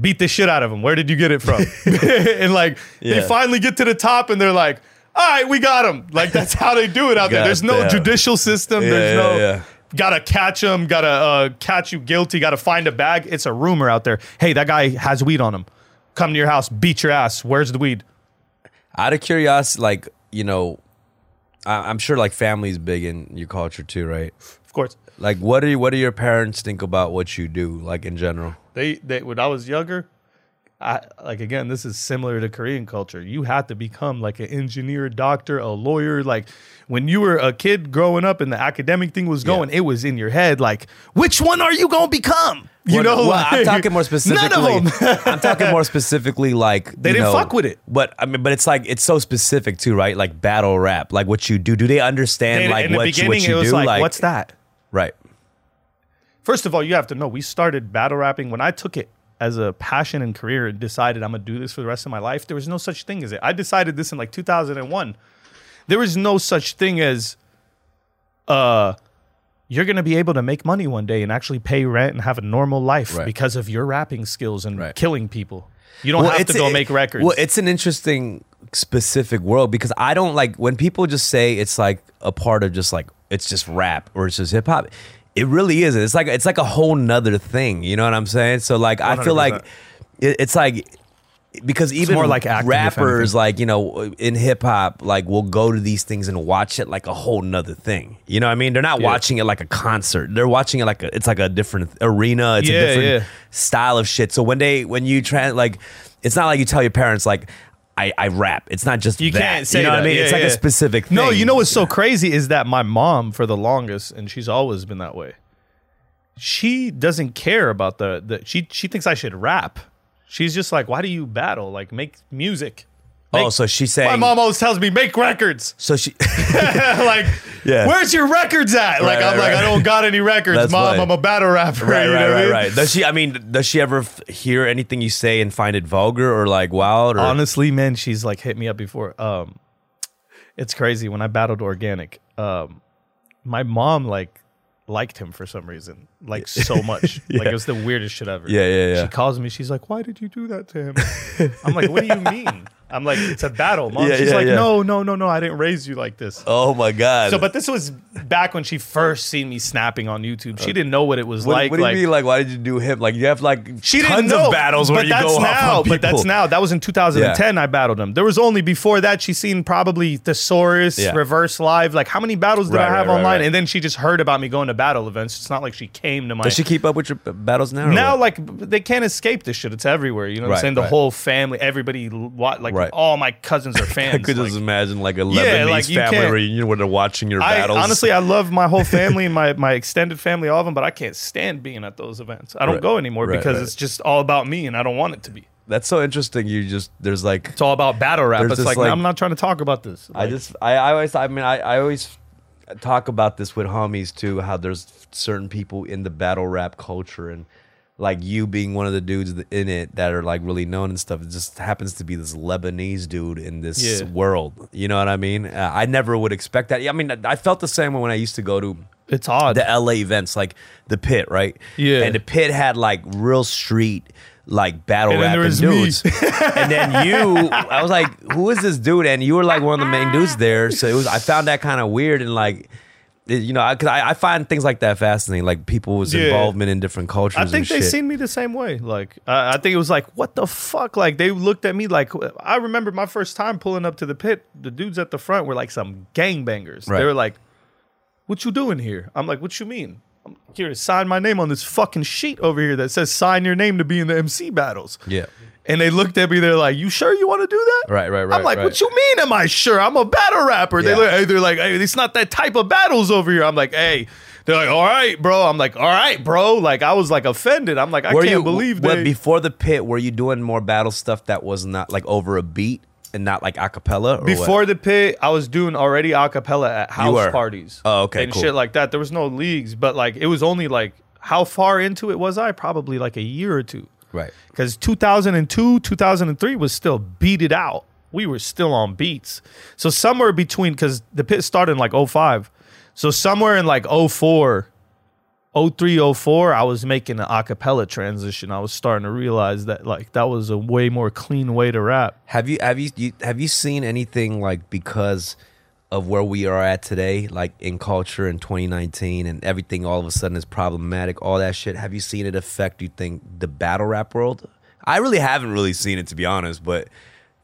Beat the shit out of him. Where did you get it from? and like they finally get to the top and they're like, all right, we got him. Like that's how they do it out there. There's no judicial system. Yeah, There's yeah, no yeah. gotta catch him, gotta uh, catch you guilty, gotta find a bag. It's a rumor out there. Hey, that guy has weed on him. Come to your house, beat your ass. Where's the weed? Out of curiosity, like you know, I, I'm sure like family's big in your culture too, right? Of course, Like, what do you, what do your parents think about what you do, like in general? they they when I was younger, I like again, this is similar to Korean culture. You had to become like an engineer, doctor, a lawyer. Like when you were a kid growing up and the academic thing was going, it was in your head. Like, which one are you gonna become? You Well, know, well, I'm talking more specifically. None of them. I'm talking more specifically like They didn't know, fuck with it. But I mean, but it's like it's so specific too, right? Like battle rap, like what you do. Do they understand They- like what, what you it was do? like, what's that? Right. First of all, you have to know we started battle rapping when I took it as a passion and career and decided I'm gonna do this for the rest of my life. There was no such thing as it. I decided this in like 2001. There was no such thing as uh you're gonna be able to make money one day and actually pay rent and have a normal life Right. because of your rapping skills and Right. killing people. You don't have to go it- make records. Well, it's an interesting specific world because I don't like when people just say it's like a part of just like it's just rap or it's just hip hop. It really isn't. It's like it's like a whole nother thing. You know what I'm saying? So like I feel like 100%. it, it's like because even more like acting, rappers like you know in hip hop like will go to these things and watch it like a whole nother thing. You know what I mean? They're not Yeah. watching it like a concert. They're watching it like a it's like a different arena. It's Yeah, a different yeah. style of shit. So when they when you try like, it's not like you tell your parents like, I, I rap. It's not just You that. can't say You know what I mean? Yeah, it's like yeah. a specific thing. No, you know what's so crazy is that my mom, for the longest, and she's always been that way. She doesn't care about the the. She she thinks I should rap. She's just like, why do you battle? Like, make music. Oh, so she saying. my mom always tells me make records. So she. like, Yeah. where's your records at? Like, Right, I'm right, like, right. I don't got any records, That's mom. funny. I'm a battle rapper. right, you know right, what I right, mean? right. Does she? I mean, does she ever f- hear anything you say and find it vulgar or like wild? Or Honestly, man, she's like hit me up before. Um, it's crazy when I battled Organik. Um, my mom like liked him for some reason, like so much. Like it was the weirdest shit ever. Yeah, yeah, yeah. She calls me. She's like, "Why did you do that to him?" I'm like, "What do you mean?" I'm like, "It's a battle, mom." Yeah, She's yeah, like, yeah. "No, no, no, no. I didn't raise you like this." oh my god. So, but this was back when she first seen me snapping on YouTube. She uh, didn't know what it was what, like. what do you like, mean? Like, why did you do hip? Like, you have like she tons know of battles where you go off now. on But that's now. That was in 2010. I battled him. There was only before that. She seen probably Thesaurus. Reverse Live. Like how many battles did Right, I have right, online? right. And then she just heard about me going to battle events. It's not like she came to my. Does she keep up with your battles now? now, like they can't escape this shit. It's everywhere. You know what I'm saying? The whole family, everybody, like Right, all my cousins are fans. I could just Like, imagine like a Yeah, Lebanese like, you family reunion where they're watching your I battles. honestly, I love my whole family and my my extended family, all of them, but I can't stand being at those events. I don't Right. go anymore Right, because it's just all about me, and I don't want it to be. that's so interesting. You just there's like It's all about battle rap. It's like, like- I'm not trying to talk about this. I just I, I always I mean I, I always talk about this with homies too how there's certain people in the battle rap culture and like you being one of the dudes in it that are like really known and stuff it just happens to be this Lebanese dude in this Yeah. world. You know what I mean? Uh, I never would expect that. I mean I felt the same way when I used to go to it's odd. the LA events like the pit right? Yeah. and the pit had like real street like battle And then rapping dudes. And then you i was like who is this dude? And you were like one of the main dudes there. So it was i found that kind of weird and like it- you know because I, I find things like that fascinating like people's Yeah. involvement in different cultures I think they shit. seen me the same way. Like I I think it was like, what the fuck? Like they looked at me like I remember my first time pulling up to the pit. The dudes at the front were like some gangbangers. Right. They were like, "What you doing here?" I'm like, "What you mean?" I'm here to sign my name on this fucking sheet over here that says sign your name to be in the MC battles. yeah And they looked at me. They're like, "You sure you want to do that?" Right, right, right, I'm like, right. "What you mean? Am I sure? I'm a battle rapper." They look, they're like, "Hey, it's not that type of battles over here." I'm like, "Hey." They're like, "All right, bro." I'm like, "All right, bro." Like I was like offended. I'm like, I were can't you believe they. before the pit were you doing more battle stuff that was not like over a beat and not like a cappella Before what? the pit, I was doing already a cappella at house parties. Oh, okay, and cool. shit like that. There was no leagues, but like it was only like how far into it was I? Probably like a year or two. Right. Because 2002 2003 was still beat it out. We were still on beats. So somewhere between because the pit started in like 05 so somewhere in like 04 03 04 i was making an acapella transition. I was starting to realize that like that was a way more clean way to rap. Have you have you, you have you seen anything like because of where we are at today, like in culture in 2019, and everything all of a sudden is problematic, all that shit? Have you seen it affect? You think the battle rap world? I really haven't really seen it to be honest, but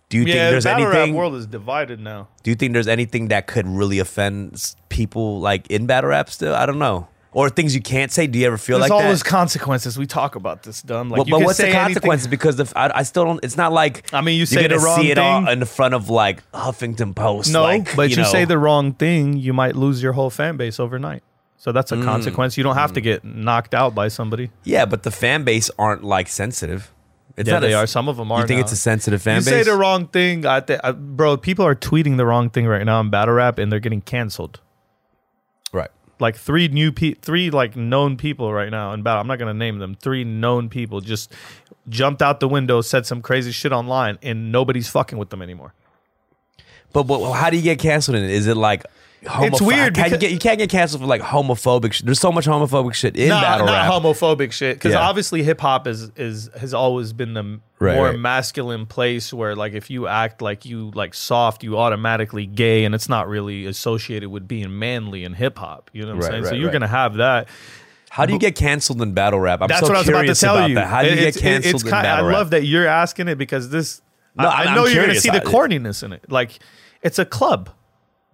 do you yeah think the there's battle anything? rap world is divided now do you think there's anything that could really offend people like in battle rap still? I don't know, or things you can't say. Do you ever feel there's like all that? consequences we talk about this done like But, you but can what's the say anything- consequences? Because the, I, I still don't. It's not like I mean, you you're say the gonna wrong see it all thing. in front of like Huffington Post. No, like, but you, know. say the wrong thing, you might lose your whole fan base overnight. So that's a Mm. consequence. You don't have to get knocked out by somebody. Yeah, but the fan base aren't like sensitive. It's Yeah, not they a- are. Some of them are. You think now. it's a sensitive fan you base? say the wrong thing, I I, bro. People are tweeting the wrong thing right now in battle rap, and they're getting canceled. Like three new pe- three like known people right now in battle. I'm not gonna name them. Three known people just jumped out the window, said some crazy shit online, and nobody's fucking with them anymore. But, but how do you get canceled in it? Is it like It's weird Can you, because- get, you can't get canceled for like homophobic shit. There's so much homophobic shit in battle not rap. homophobic shit because Yeah. obviously hip hop is is has always been the Right, more right. masculine place where like if you act like you like soft you automatically gay and it's not really associated with being manly in hip hop you know what I'm Right, saying so you're gonna have that how do you get canceled in battle rap? I'm that's so what I was about to tell about you that. How do you It's- get canceled it's in kind- battle I rap? love that you're asking it because this No, I, I know I'm you're gonna see the corniness in it like it's a club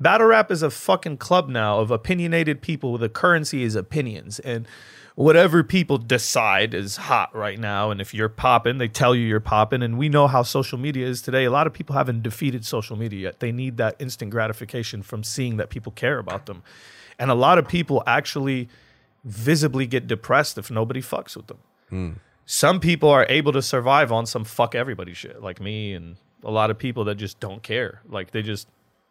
Battle rap is a fucking club now of opinionated people. The currency is opinions. And whatever people decide is hot right now. And if you're popping, they tell you you're popping. And we know how social media is today. A lot of people haven't defeated social media yet. They need that instant gratification from seeing that people care about them. And a lot of people actually visibly get depressed if nobody fucks with them. Hmm. Some people are able to survive on some fuck everybody shit, like me and a lot of people that just don't care. Like they just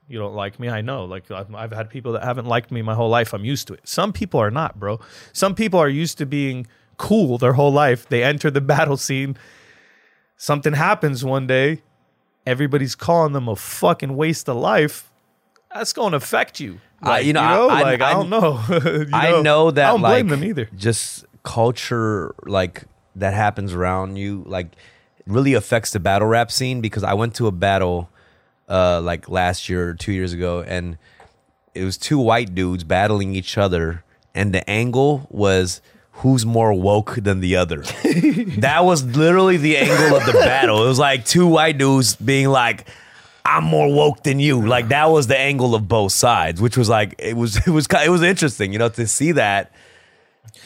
you don't like me. I know. Like I've, I've had people that haven't liked me my whole life. I'm used to it. Some people are not, bro. Some people are used to being cool their whole life. They enter the battle scene. Something happens one day. Everybody's calling them a fucking waste of life. That's going to affect you. Uh, Like, you know, I- I- like I, I- don't know. You I know that I don't blame like, them either. Just culture like that happens around you, like really affects the battle rap scene because I went to a battle uh like last year or two years ago and it was two white dudes battling each other and the angle was who's more woke than the other. that was literally the angle of the battle. It was like two white dudes being like I'm more woke than you. Like that was the angle of both sides, which was like it was it was it was interesting, you know, to see that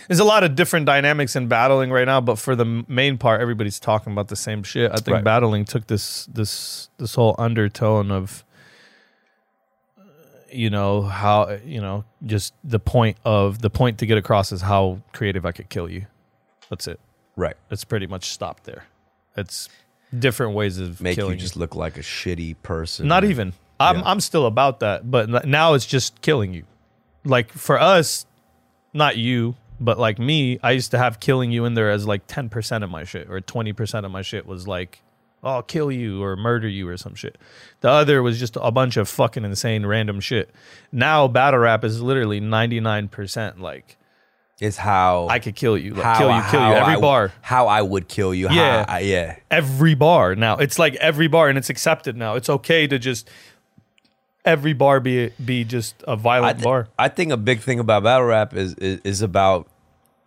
There's a lot of different dynamics in battling right now, but for the main part, everybody's talking about the same shit. I think Right. battling took this this this whole undertone of, uh, you know how you know just the point of the point to get across is how creative I could kill you. That's it. Right. It's pretty much stopped there. It's different ways of Make killing you just look like a shitty person. Not even. I'm Yeah. I'm still about that, but now it's just killing you. Like for us, not you, but like me, I used to have killing you in there as like 10% of my shit or 20% of my shit was like oh, I'll kill you or murder you or some shit. The other was just a bunch of fucking insane random shit. Now battle rap is literally 99% like is how I could kill you, like how, kill you, kill you every I- bar. How I would kill you. Yeah. How I, yeah. every bar now. It's like every bar, and it's accepted now. It's okay to just every bar be be just a violent thi- bar. I think a big thing about battle rap is, is is about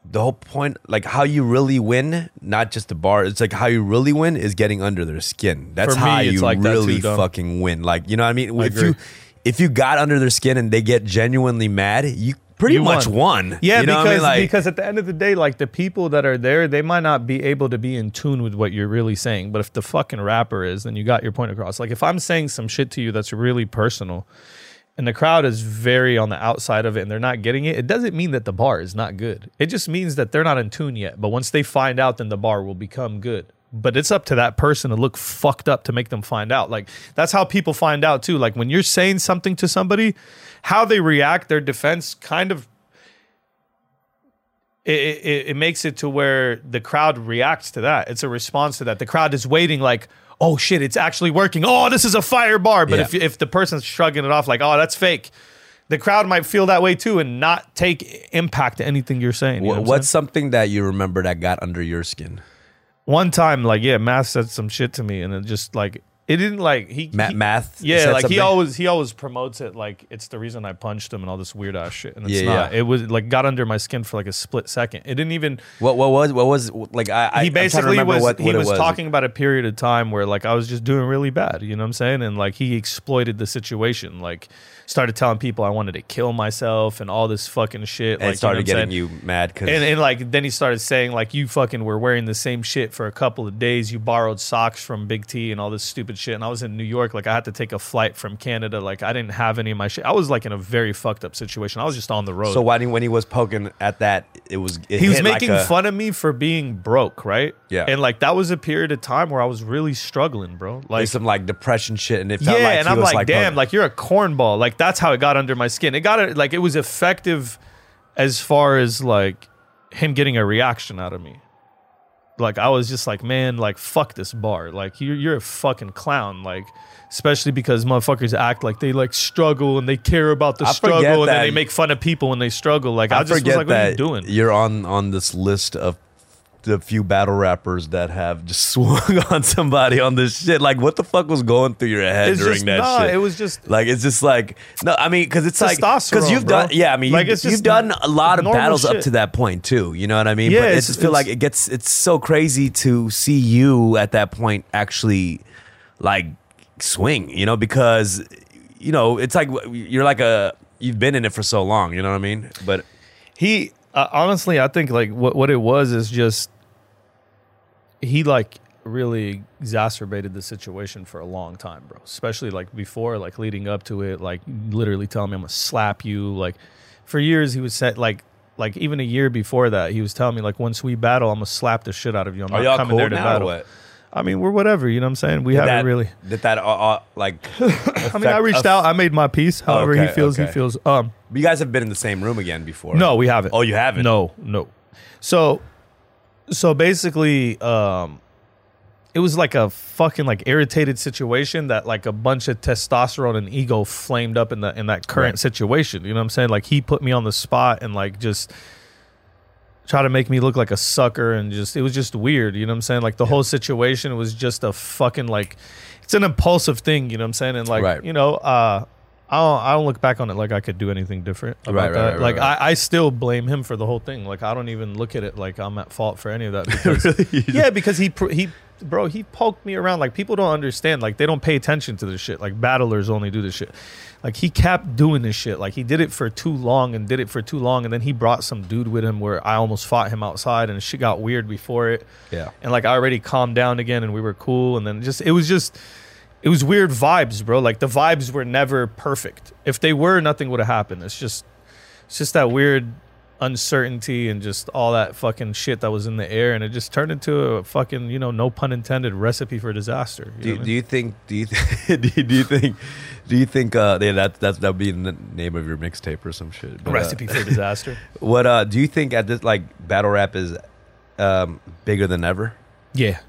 the whole point, like how you really win, not just the bar. It's like how you really win is getting under their skin. That's me, how you like really fucking win. Like you know what I mean? I if agree. you if you got under their skin and they get genuinely mad, you pretty You much won. Yeah, you know because I mean? Like, because at the end of the day, like the people that are there, they might not be able to be in tune with what you're really saying. But if the fucking rapper is, then you got your point across. Like if I'm saying some shit to you that's really personal, and the crowd is very on the outside of it and they're not getting it, it doesn't mean that the bar is not good. It just means that they're not in tune yet. But once they find out, then the bar will become good. But it's up to that person to look fucked up to make them find out. Like that's how people find out too. Like when you're saying something to somebody, how they react, their defense kind of it, it, it makes it to where the crowd reacts to that. It's a response to that. The crowd is waiting, like, oh shit, it's actually working. Oh, this is a fire bar. But Yeah. if if the person's shrugging it off, like, oh, that's fake, the crowd might feel that way too and not take impact to anything you're saying. you what what's saying? something that you remember that got under your skin? One time? Like, yeah, Math said some shit to me, and it just like it didn't like he, Ma- he- math. Yeah, said like he something? always he always promotes it like it's the reason I punched him and all this weird ass shit, and it's Yeah, not. yeah. It was like got under my skin for like a split second. It didn't even. What what was what was like? I I- he I'm trying to basically remember was what, he what it was, was talking about a period of time where like I was just doing really bad, you know what I'm saying? And like he exploited the situation, like started telling people I wanted to kill myself and all this fucking shit. and like started you know getting saying? you mad because And, and like then he started saying like you fucking were wearing the same shit for a couple of days. You borrowed socks from Big T and all this stupid shit. And I was in New York, like I had to take a flight from Canada. Like I didn't have any of my shit. I was like in a very fucked up situation. I was just on the road. so he, when he was poking at that, it was it he was hit like making a- fun of me for being broke, right? Yeah. And like that was a period of time where I was really struggling, bro. Like like some like depression shit, and it yeah, felt like and I'm was like, damn, like you're a cornball. Like that's how it got under my skin. It got it like it was effective as far as like him getting a reaction out of me. Like I was just like, man, like fuck this bar. Like you're you're a fucking clown. Like especially because motherfuckers act like they like struggle and they care about the I struggle and then they make fun of people when they struggle. Like I, I just was like, what that are you doing? you're on on this list of the few battle rappers that have just swung on somebody on this shit. Like, what the fuck was going through your head It's during just that nah, shit? it was just like it's just like no, I mean, because it's like because you've bro. done yeah, I mean, Like, you, it's you've done a lot of battles up to that point too. You know what I mean? Yeah, but I it's- just feel like it gets it's so crazy to see you at that point actually like swing. You know, because you know it's like you're like a you've been in it for so long. You know what I mean? But he uh, honestly i think like what, what it was is just he like really exacerbated the situation for a long time bro especially like before like leading up to it like literally telling me i'm gonna slap you like for years he was set like like even a year before that he was telling me like once we battle i'm gonna slap the shit out of you i'm are not y'all coming cool there to now? Battle what? I mean we're whatever you know what i'm saying we Did haven't that, really did that uh, uh, like i mean i reached out i made my peace however Okay, he feels okay. he feels um you guys have been in the same room again before No, we haven't. Oh, you haven't? No, no. So, so basically, um, it was like a fucking like irritated situation that like a bunch of testosterone and ego flamed up in the in that current Right. situation. You know what I'm saying? Like he put me on the spot and like just try to make me look like a sucker and just it was just weird. You know what I'm saying? Like the whole situation was just a fucking like it's an impulsive thing. You know what I'm saying? And like Right. you know, uh, I don't, I don't look back on it like I could do anything different about Right, right, that. right, like. I, I still blame him for the whole thing. Like I don't even look at it like I'm at fault for any of that. Because, yeah, because he pr- he bro he poked me around. Like people don't understand. Like they don't pay attention to this shit. Like battlers only do this shit. Like he kept doing this shit. Like he did it for too long and did it for too long, and then he brought some dude with him where I almost fought him outside, and shit got weird before it Yeah. and like I already calmed down again and we were cool and then just it was just it was weird vibes, bro. Like the vibes were never perfect. If they were, nothing would have happened. It's just it's just that weird uncertainty and just all that fucking shit that was in the air and it just turned into a fucking, you know, no pun intended recipe for disaster. You Do, what I do you think do you th- do you, think do you think uh yeah, that that's that would be the name of your mixtape or some shit mean? but, uh, recipe for disaster. what uh do you think at this like battle rap is um bigger than ever Yeah.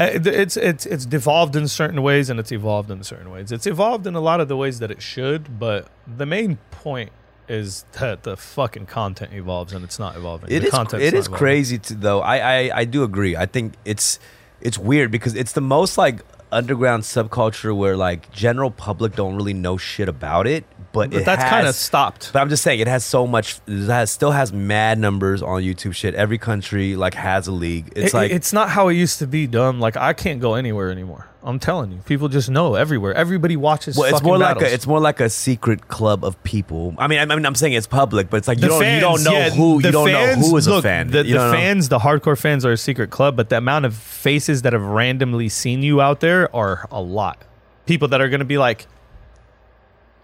Uh, it- It's it's it's devolved in certain ways and it's evolved in certain ways. It's evolved in a lot of the ways that it should, but the main point is that the fucking content evolves and it's not evolving. It the is. It is evolving. crazy to though. I, I I do agree. I think it's it's weird because it's the most like underground subculture where like general public don't really know shit about it, but, But that's kind of stopped. But I'm just saying, it has so much. It has still has mad numbers on YouTube. Shit, every country like has a league. It's It- like it's not how it used to be, dumb. Like I can't go anywhere anymore. I'm telling you, people just know everywhere. Everybody watches. well, it's more like a it's more like a secret club of people. I mean, I mean, I'm saying it's public, but it's like you don't you don't know yeah, who you don't fans- know who is look, a fan. The, the don't know? fans, the hardcore fans, are a secret club, but the amount of faces that have randomly seen you out there are a lot. People that are going to be like,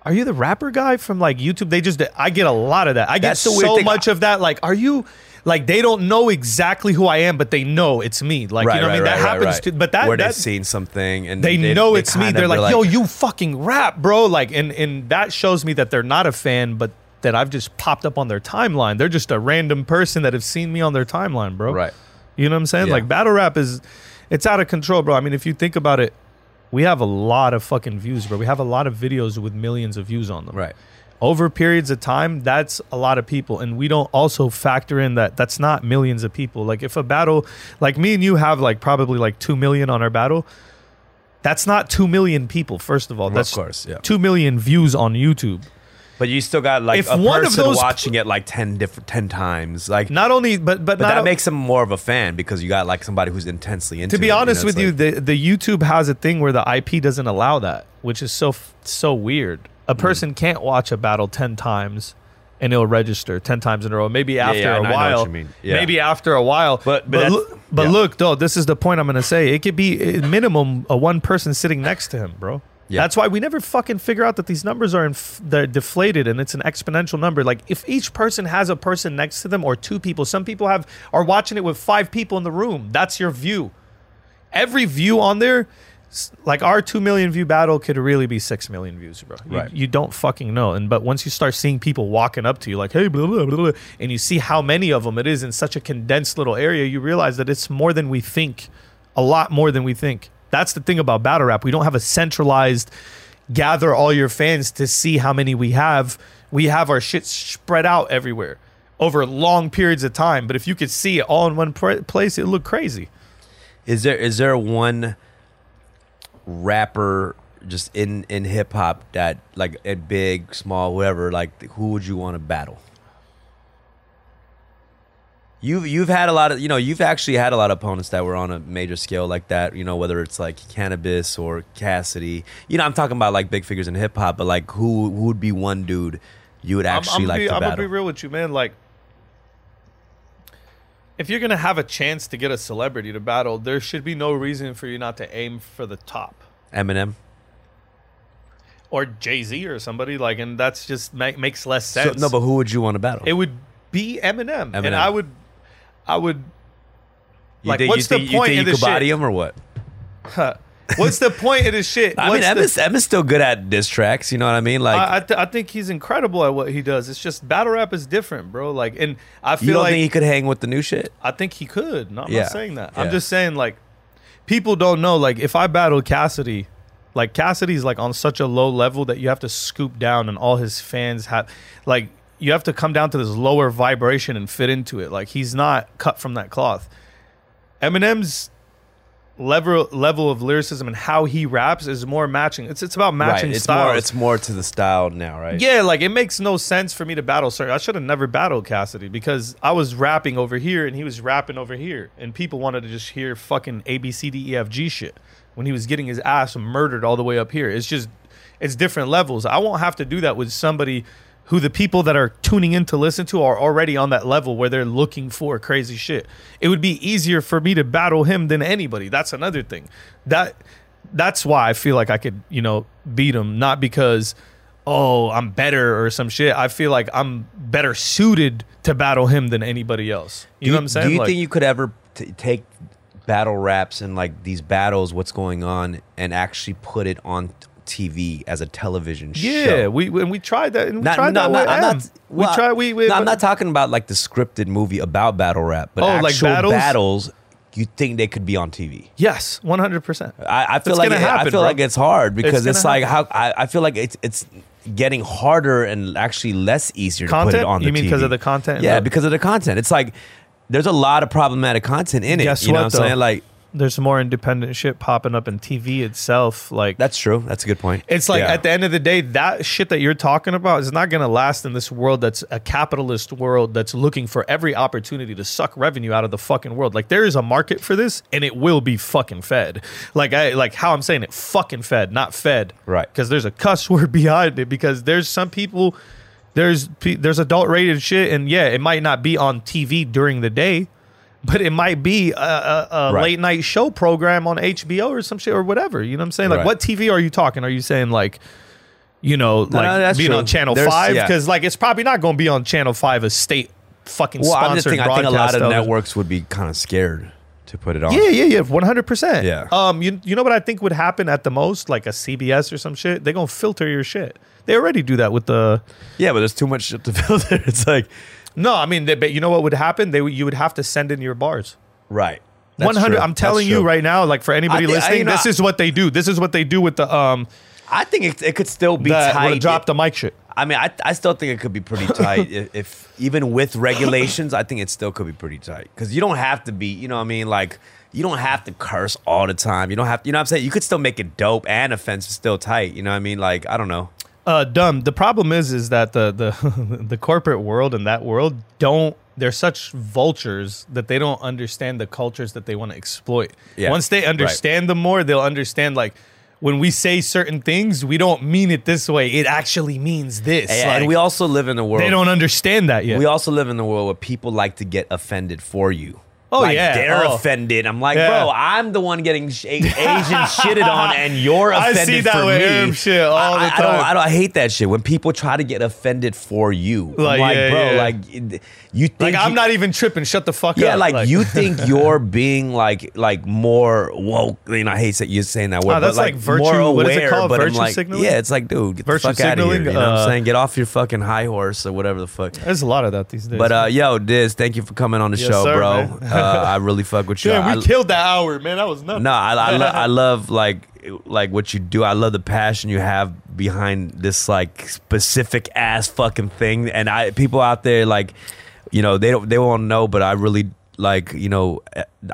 "Are you the rapper guy from like YouTube?" They just, I get a lot of that. I get That's the so much of that. Like, are you? Like they don't know exactly who I am, but they know it's me. Like right, you know what I mean? that right, happens right. too. But that where that they've seen something and they, know they it's me. They're of like, "Yo, you fucking rap, bro!" Like, and and that shows me that they're not a fan, but that I've just popped up on their timeline. They're just a random person that have seen me on their timeline, bro. right. You know what I'm saying? Yeah. Like battle rap is, it's out of control, bro. I mean, if you think about it, we have a lot of fucking views, bro. We have a lot of videos with millions of views on them. Right. Over periods of time, that's a lot of people, and we don't also factor in that that's not millions of people. Like if a battle, like me and you have like probably like two million on our battle, that's not two million people. First of all, That's Of course, yeah. two million views on YouTube. But you still got like If a one of person those- watching it like ten different ten times. Like Not only, but but, But that o- makes him more of a fan because you got like somebody who's intensely into. It. To be it, honest know, with it's you, the the YouTube has a thing where the IP doesn't allow that, which is so so weird. Hmm. A person can't watch a battle ten times and it'll register ten times in a row. Maybe after yeah, I a know- I know what while, you mean. Yeah. maybe after a while. But- but but look, but yeah. look though, this is the point I'm gonna say. It could be uh, minimum a one person sitting next to him, bro. Yeah. That's why we never fucking figure out that these numbers are inf- they're deflated and it's an exponential number. Like if each person has a person next to them or two people, some people have are watching it with five people in the room. That's your view. Every view on there, like our two million view battle, could really be six million views, bro. You, Right. you don't fucking know. And but once you start seeing people walking up to you like, hey, blah, blah, blah, blah, and you see how many of them it is in such a condensed little area, you realize that it's more than we think, a lot more than we think. That's the thing about battle rap. We don't have a centralized gather all your fans to see how many we have. We have our shit spread out everywhere over long periods of time. But if you could see it all in one place, it look crazy. is there is there one rapper just in in hip hop that like at big, small, whatever, like who would you want to battle? You've you've had a lot of you know you've actually had a lot of opponents that were on a major scale like that you know whether it's like Canibus or Cassidy you know I'm talking about like big figures in hip hop but like who who would be one dude you would actually I'm, like be, to I'm battle gonna be real with you, man. Like, if you're gonna have a chance to get a celebrity to battle, there should be no reason for you not to aim for the top Eminem or Jay Z or somebody like, and that's just make, makes less so, sense. no but who would you want to battle it would be Eminem, Eminem. and I would, I would. you like, think, what's you the think, you point think of you this could body shit? him or what What's the point of this shit? I mean What's the- Emma's, Emma's still good at diss tracks you know what I mean like I, I, th- I think he's incredible at what he does. It's just battle rap is different, bro. Like, and I feel you don't like think he could hang with the new shit I think he could. No, I'm Yeah. not saying that. Yeah. I'm just saying like people don't know. Like if I battle Cassidy, like Cassidy's like on such a low level that you have to scoop down, and all his fans have like you have to come down to this lower vibration and fit into it. Like he's not cut from that cloth. Eminem's level level of lyricism and how he raps is more matching. It's it's about matching It's styles. more. It's more to the style now, right? Yeah, like it makes no sense for me to battle Sir. I should have never battled Cassidy because I was rapping over here and he was rapping over here, and people wanted to just hear fucking A B C D E F G shit when he was getting his ass murdered all the way up here. It's just it's different levels. I won't have to do that with somebody who the people that are tuning in to listen to are already on that level where they're looking for crazy shit. It would be easier for me to battle him than anybody. That's another thing. That that's why I feel like I could, you know, beat him not because oh, I'm better or some shit. I feel like I'm better suited to battle him than anybody else. You Do know what I'm saying? Do you Like- think you could ever t- take battle raps and like these battles, what's going on, and actually put it on TV as a television yeah, show? Yeah, we and we tried that and we Not- tried no, that no, with I'm not- well, we tried we, we no, I'm not talking about like the scripted movie about battle rap, but Oh, like actual battles? battles. You think they could be on TV? Yes, 100%. I, I feel It's like it- I feel bro. like it's hard because It's it's, like how I, I feel like it's it's getting harder and actually less easier to put it on the You mean TV. 'cause of the content Yeah, because of the content. It's like there's a lot of problematic content in it. Guess you know what, what I'm saying? Like There's more independent shit popping up in TV itself like that's true. That's a good point. It's like Yeah. at the end of the day, that shit that you're talking about is not going to last in this world that's a capitalist world that's looking for every opportunity to suck revenue out of the fucking world. Like there is a market for this, and it will be fucking fed. Like I like how I'm saying it, fucking fed, not fed. Right. Because there's a cuss word behind it. Because there's some people, there's pe- there's adult rated shit, and yeah, it might not be on TV during the day. But it might be a, a, a Right. late night show program on HBO or some shit or whatever. You know what I'm saying? Like, Right. what TV are you talking? Are you saying like, you know, like no, being true. on Channel There's- Five? yeah. Because like it's probably not going to be on Channel Five, a state fucking well, I'm just sponsored thinking. I think a lot of television. networks would be kind of scared to put it on. Yeah, yeah, yeah, one hundred percent. Yeah. Um, you you know what I think would happen at the most, like a CBS or some shit. They're gonna filter your shit. They already do that with the. Yeah, but there's too much shit to filter. It's like No, I mean, they, but you know what would happen? They you would have to send in your bars. right. That's One hundred. true. I'm telling you right now, like for anybody I thi- I- listening, you know, this is what they do. This is what they do with the um I think it, it could still be the tight. drop the mic shit. I mean, I, I still think it could be pretty tight. if, if even with regulations, I think it still could be pretty tight because you don't have to be. You know what I mean? Like you don't have to curse all the time. You don't have. You know what I'm saying? You could still make it dope and offensive still tight. You know what I mean? Like I don't know. Uh, dumb. The problem is, is that the the the corporate world and that world don't. They're such vultures that they don't understand the cultures that they want to exploit. Yeah, Once they right. understand them more, they'll understand like when we say certain things, we don't mean it this way. It actually means this. And, Like, and we also live in a world. they don't understand that yet. We also live in a world where people like to get offended for you. Oh, like yeah. they're Oh. offended. I'm like, Yeah. bro, I'm the one getting sh- Asian shitted on, and you're I offended see that for with me. Arab shit all I, the I- I don't. I don't. I hate that shit when people try to get offended for you. I'm Like, like, yeah, bro, yeah. like you think like I'm you- not even tripping. Shut the fuck Yeah, up. Yeah, like, you think you're being like like more woke. You know, I hate that you're saying that word, Oh, that's but like, like virtue- more aware. what is it called? But Virtue I'm like, signaling? yeah, it's like, dude, get Virtue the fuck out of here. signaling? You know what Uh, I'm saying? Get off your fucking high horse or whatever the fuck. There's a lot of that these days. But uh, yo, Diz, thank you for coming on the Yes, show, sir, bro. Uh, I really fuck with you. I, we killed that hour, man. That was nuts. no, I, I, lo- I love like like what you do. I love the passion you have behind this like specific ass fucking thing. And I people out there like, you know, they don't they won't know, but I really like you know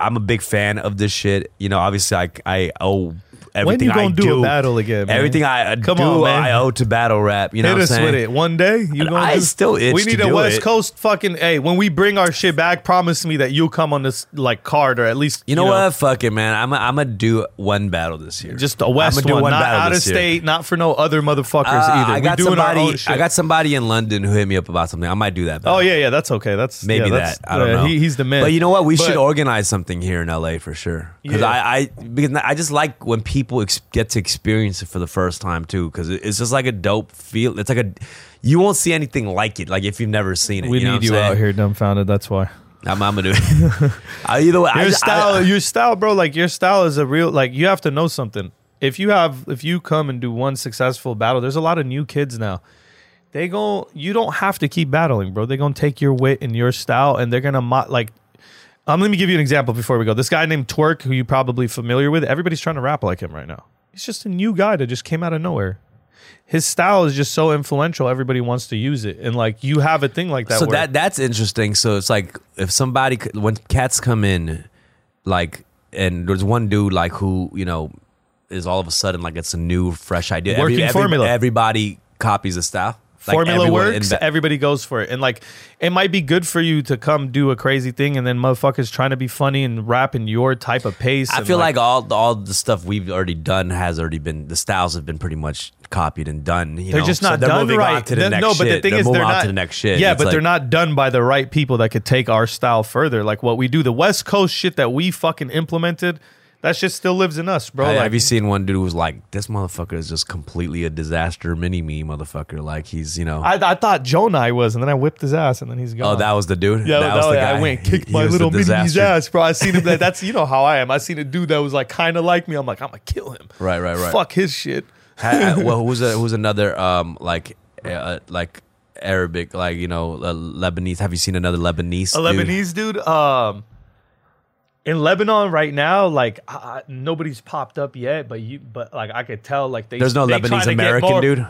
I'm a big fan of this shit. You know, obviously I I owe. Everything you gonna I do a battle again, man? Everything I Come do, on, man. I owe to battle rap. You know Hit what I'm us saying? with it one day. You gonna I do- still itch We to need a do West it. Coast fucking. Hey, when we bring our shit back, promise me that you'll come on this like card or at least You know what? Fuck it, man. I'm I'm gonna do one battle this year. Just a West do one, one not battle out of this year. state, not for no other motherfuckers Uh, either. I we got doing our somebody. own shit. I got somebody in London who hit me up about something. I might do that. Oh yeah, yeah, that's okay. That's maybe yeah, that's- that. I don't yeah, know. He, he's the man. But you know what? We should organize something here in LA for sure. Because I, I because I just like when people ex- get to experience it for the first time too. Because it's just like a dope feel. It's like a you won't see anything like it. Like if you've never seen it. We you know need you saying? out here Dumbfoundead. That's why. I'm, I'm gonna do it. Uh, Either way, your I- style, I- your style, bro. Like your style is a real. Like you have to know something. If you have, if you come and do one successful battle, there's a lot of new kids now. They go. You don't have to keep battling, bro. They're gonna take your wit and your style, and they're gonna mo- like. Um, let me give you an example before we go. This guy named Twerk, who you're probably familiar with, everybody's trying to rap like him right now. He's just a new guy that just came out of nowhere. His style is just so influential. Everybody wants to use it, and like you have a thing like that. so where- that that's interesting. So it's like if somebody when cats come in, like and there's one dude like who you know is all of a sudden like it's a new fresh idea. Working formula. Everybody copies the style. Like, formula works. everybody goes for it, and like it might be good for you to come do a crazy thing, and then motherfuckers trying to be funny and rap in your type of pace. I feel like, all all the stuff we've already done has already been the styles have been pretty much copied and done. You they're know? just So not they're done right. To the They're- next no, but the thing they're is, they're not to the next shit. Yeah, It's but like- they're not done by the right people that could take our style further. Like what we do, the West Coast shit that we fucking implemented, that shit still lives in us, bro. Hey, like, have you seen one dude who was like, "This motherfucker is just completely a Dizaster mini me motherfucker." Like he's you know. I, I thought Jonai was, and then I whipped his ass, and then he's gone. oh, that was the dude. Yeah, that that was the guy. I went He- kicked he my the little mini's Dizaster. ass, bro. I seen him. That, that's you know how I am. I seen a dude that was like kind of like me. I'm like, I'm gonna kill him. Right, right, right. Fuck his shit. Ha- well, who's a, who's another um like uh, like Arabic like you know uh, Lebanese? Have you seen another Lebanese? A dude? Lebanese dude. Um, in Lebanon right now, like I, nobody's popped up yet, but you, but like I could tell, like they There's no they Lebanese American dude.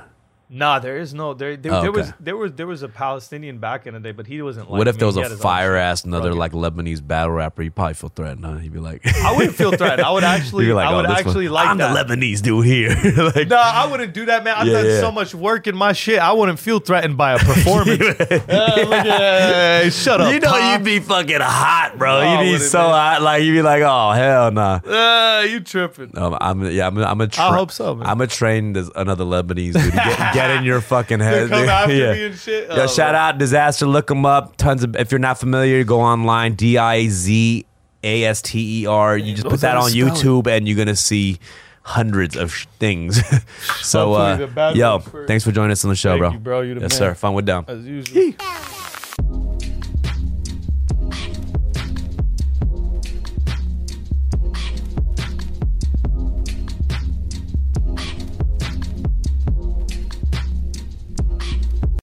Nah, there is no there. There, Oh, there okay. was there was there was a Palestinian back in the day, but he wasn't. like what if me. there was He a had his own fire ass another Rugged. like Lebanese battle rapper? You probably feel threatened. Huh? He'd be like, I wouldn't feel threatened. I would actually. Like, I "Oh, would one- actually like I'm that. the Lebanese dude here. like, No, I wouldn't do that, man. I've Yeah, done yeah. so much work in my shit. I wouldn't feel threatened by a performance. Uh, look at- hey, shut up. you know Pop. you'd be fucking hot, bro. Oh, you'd be so man? hot, like you'd be like, oh hell nah. Uh, you tripping? Um, I'm yeah, I'm I'm a tra- I hope so, man. I'm a train another Lebanese dude. Get, get in your fucking head. come dude. after yeah. me and shit. Yo, Oh, shout out Dizaster. Look them up. Tons of. If you're not familiar, go online. D I Z A S T E R. You just put that on to spell it. YouTube, and you're gonna see hundreds of sh- things. so, uh, yo, ones first. thanks for joining us on the show, Thank bro. you, bro. You're the yes, man. sir. Fun with Dumb. As usual.